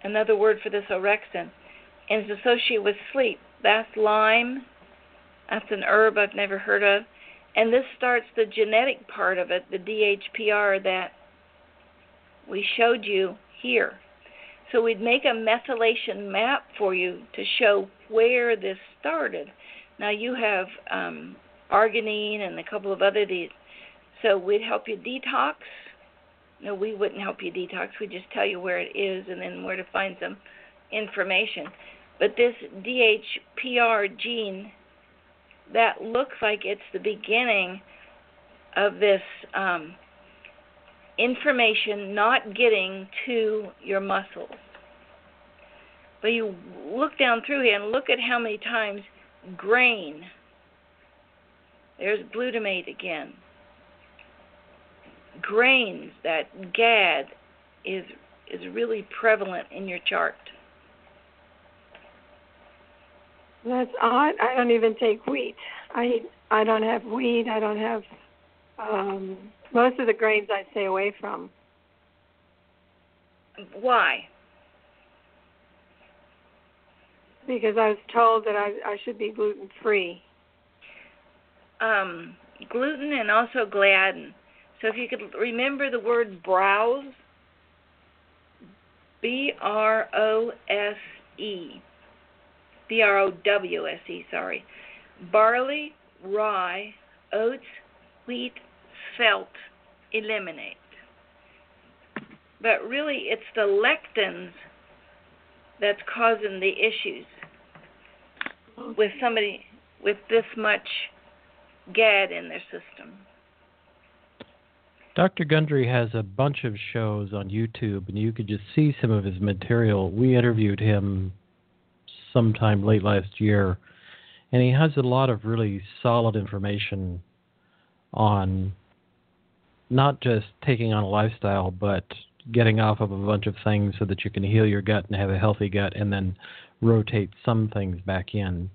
another word for this orexin, and it's associated with sleep. That's Lyme. That's an herb I've never heard of. And this starts the genetic part of it, the DHPR that we showed you here. So we'd make a methylation map for you to show where this started. Now you have um, arginine and a couple of other these. So we'd help you detox. No, we wouldn't help you detox. We'd just tell you where it is and then where to find some information. But this DHPR gene that looks like it's the beginning of this um, information not getting to your muscles. But you look down through here and look at how many times grain. There's glutamate again. Grains, that GAD, is is really prevalent in your chart. That's odd. I don't even take wheat. I I don't have wheat. I don't have um, most of the grains. I stay away from. Why? Because I was told that I I should be gluten free. Um, gluten and also gliadin. So if you could remember the word browse, B R O S E. B R O W S E, sorry. Barley, rye, oats, wheat, spelt, eliminate. But really, it's the lectins that's causing the issues with somebody with this much GAD in their system. Dr. Gundry has a bunch of shows on YouTube, and you could just see some of his material. We interviewed him sometime late last year, and he has a lot of really solid information on not just taking on a lifestyle, but getting off of a bunch of things so that you can heal your gut and have a healthy gut, and then rotate some things back in.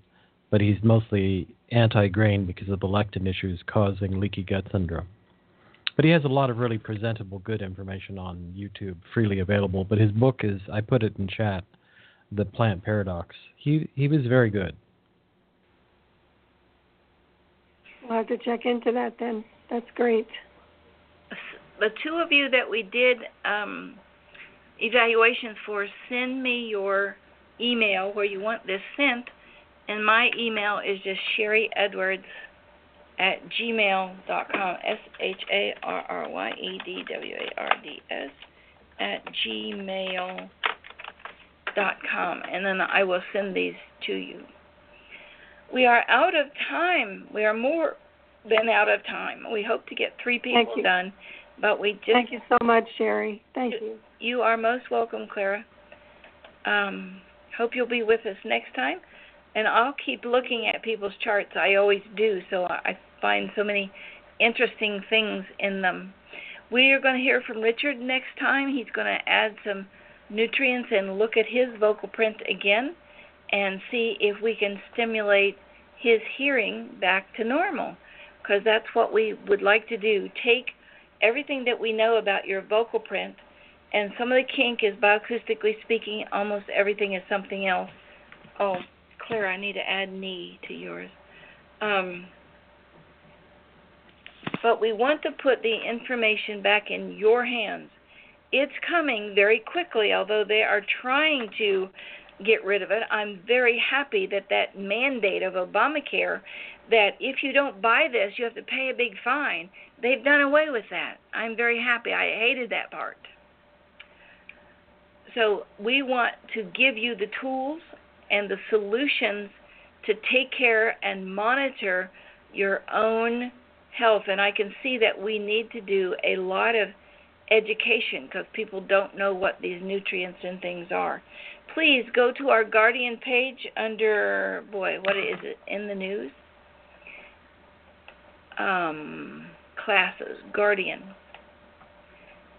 But he's mostly anti-grain because of the lectin issues causing leaky gut syndrome. But he has a lot of really presentable, good information on YouTube, freely available. But his book is, I put it in chat, the plant paradox. He he was very good. We'll have to check into that then. That's great. The two of you that we did um, evaluations for, send me your email where you want this sent, and my email is just Sharry Edwards at gmail.com. S H A R R Y E D W A R D S at gmail dot com, and then I will send these to you. We are out of time. We are more than out of time. We hope to get three people done, but we just thank you so much, Sherry. Thank you. You are most welcome, Clara. Um, hope you'll be with us next time, and I'll keep looking at people's charts. I always do, so I find so many interesting things in them. We are going to hear from Richard next time. He's going to add some nutrients and look at his vocal print again and see if we can stimulate his hearing back to normal because that's what we would like to do. Take everything that we know about your vocal print, and some of the kink is bioacoustically speaking, almost everything is something else. Oh, Claire, I need to add knee to yours. Um, but we want to put the information back in your hands. It's coming very quickly, although they are trying to get rid of it. I'm very happy that that mandate of Obamacare that if you don't buy this, you have to pay a big fine. They've done away with that. I'm very happy. I hated that part. So we want to give you the tools and the solutions to take care and monitor your own health. And I can see that we need to do a lot of education because people don't know what these nutrients and things are. Please go to our Guardian page under, boy, what is it, in the news? Um, classes, Guardian.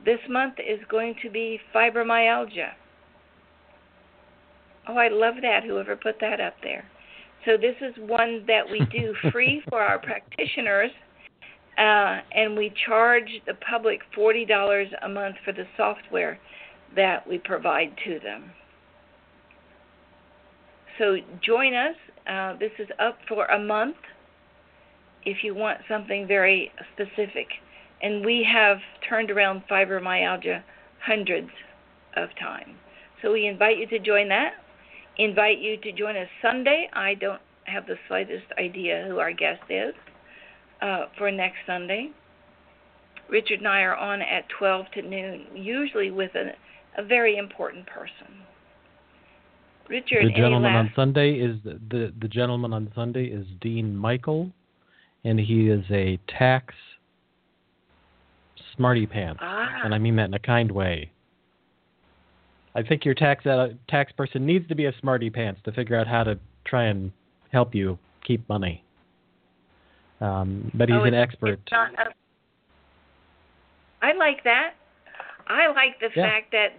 This month is going to be fibromyalgia. Oh, I love that, whoever put that up there. So, this is one that we do free for our practitioners, uh, and we charge the public $40 a month for the software that we provide to them. So, join us. Uh, this is up for a month if you want something very specific. And we have turned around fibromyalgia hundreds of times. So we invite you to join that. Invite you to join us Sunday. I don't have the slightest idea who our guest is uh, for next Sunday. Richard and I are on at 12 to noon, usually with a, a very important person. Richard, the gentleman on Sunday is the, the the gentleman on Sunday is Dean Michael and he is a tax smarty pants, ah. and I mean that in a kind way. I think your tax uh, tax person needs to be a smarty pants to figure out how to try and help you keep money. Um, but he's oh, an expert. It's not a, I like that. I like the yeah. fact that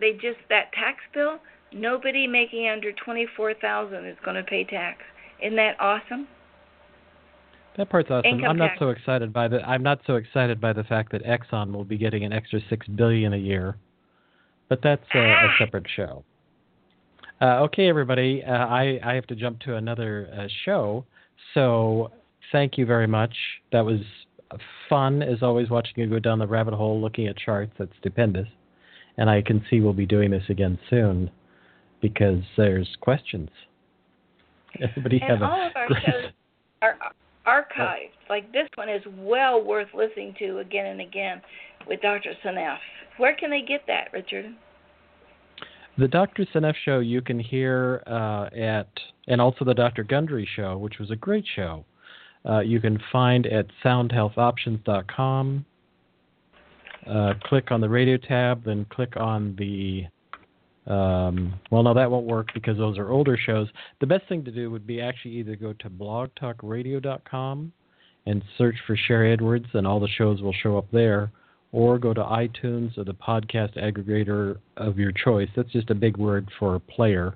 they just that tax bill. Nobody making under twenty four thousand is going to pay tax. Isn't that awesome? That part's awesome. Income I'm not tax. so excited by the. I'm not so excited by the fact that Exxon will be getting an extra six billion a year, but that's a, a separate show. Uh, okay, everybody. Uh, I I have to jump to another uh, show. So thank you very much. That was fun as always watching you go down the rabbit hole looking at charts. That's stupendous, and I can see we'll be doing this again soon because there's questions. Everybody and have a of our great- shows are archived. Like this one is well worth listening to again and again with Dr. Seneff. Where can they get that, Richard? The Dr. Seneff show you can hear uh, at, and also the Dr. Gundry show, which was a great show. Uh, you can find at soundhealthoptions.com. Uh, click on the radio tab, then click on the. Um, well, no, that won't work because those are older shows. The best thing to do would be actually either go to blogtalkradio.com and search for Sharry Edwards, and all the shows will show up there, or go to iTunes or the podcast aggregator of your choice. That's just a big word for a player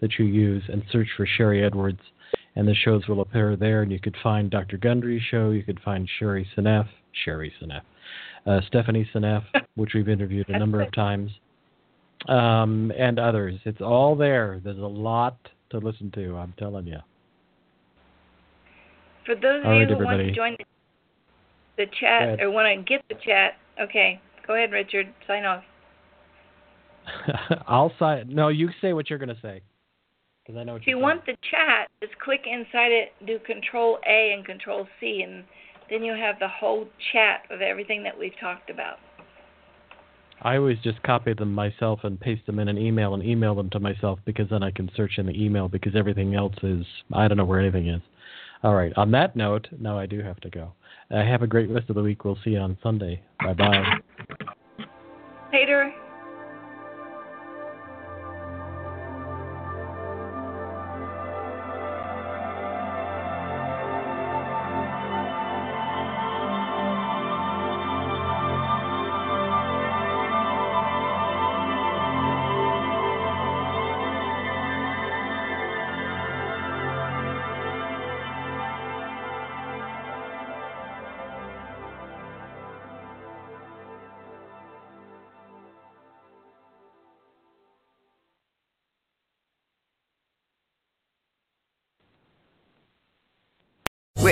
that you use, and search for Sharry Edwards, and the shows will appear there. And you could find Dr. Gundry's show, you could find Sherry Seneff, Sherry Seneff, uh, Stephanie Seneff, which we've interviewed a number of times, um, and others. It's all there. There's a lot to listen to. I'm telling you. For those of All you right, who want everybody. to join the, chat or want to get the chat, okay, go ahead, Richard. Sign off. I'll sign. No, you say what you're going to say, because I know what If you want the chat, just click inside it, do Control A and Control C, and then you have the whole chat of everything that we've talked about. I always just copy them myself and paste them in an email and email them to myself because then I can search in the email because everything else is I don't know where anything is. All right. On that note, now I do have to go. Uh, have a great rest of the week. We'll see you on Sunday. Bye bye. Peter,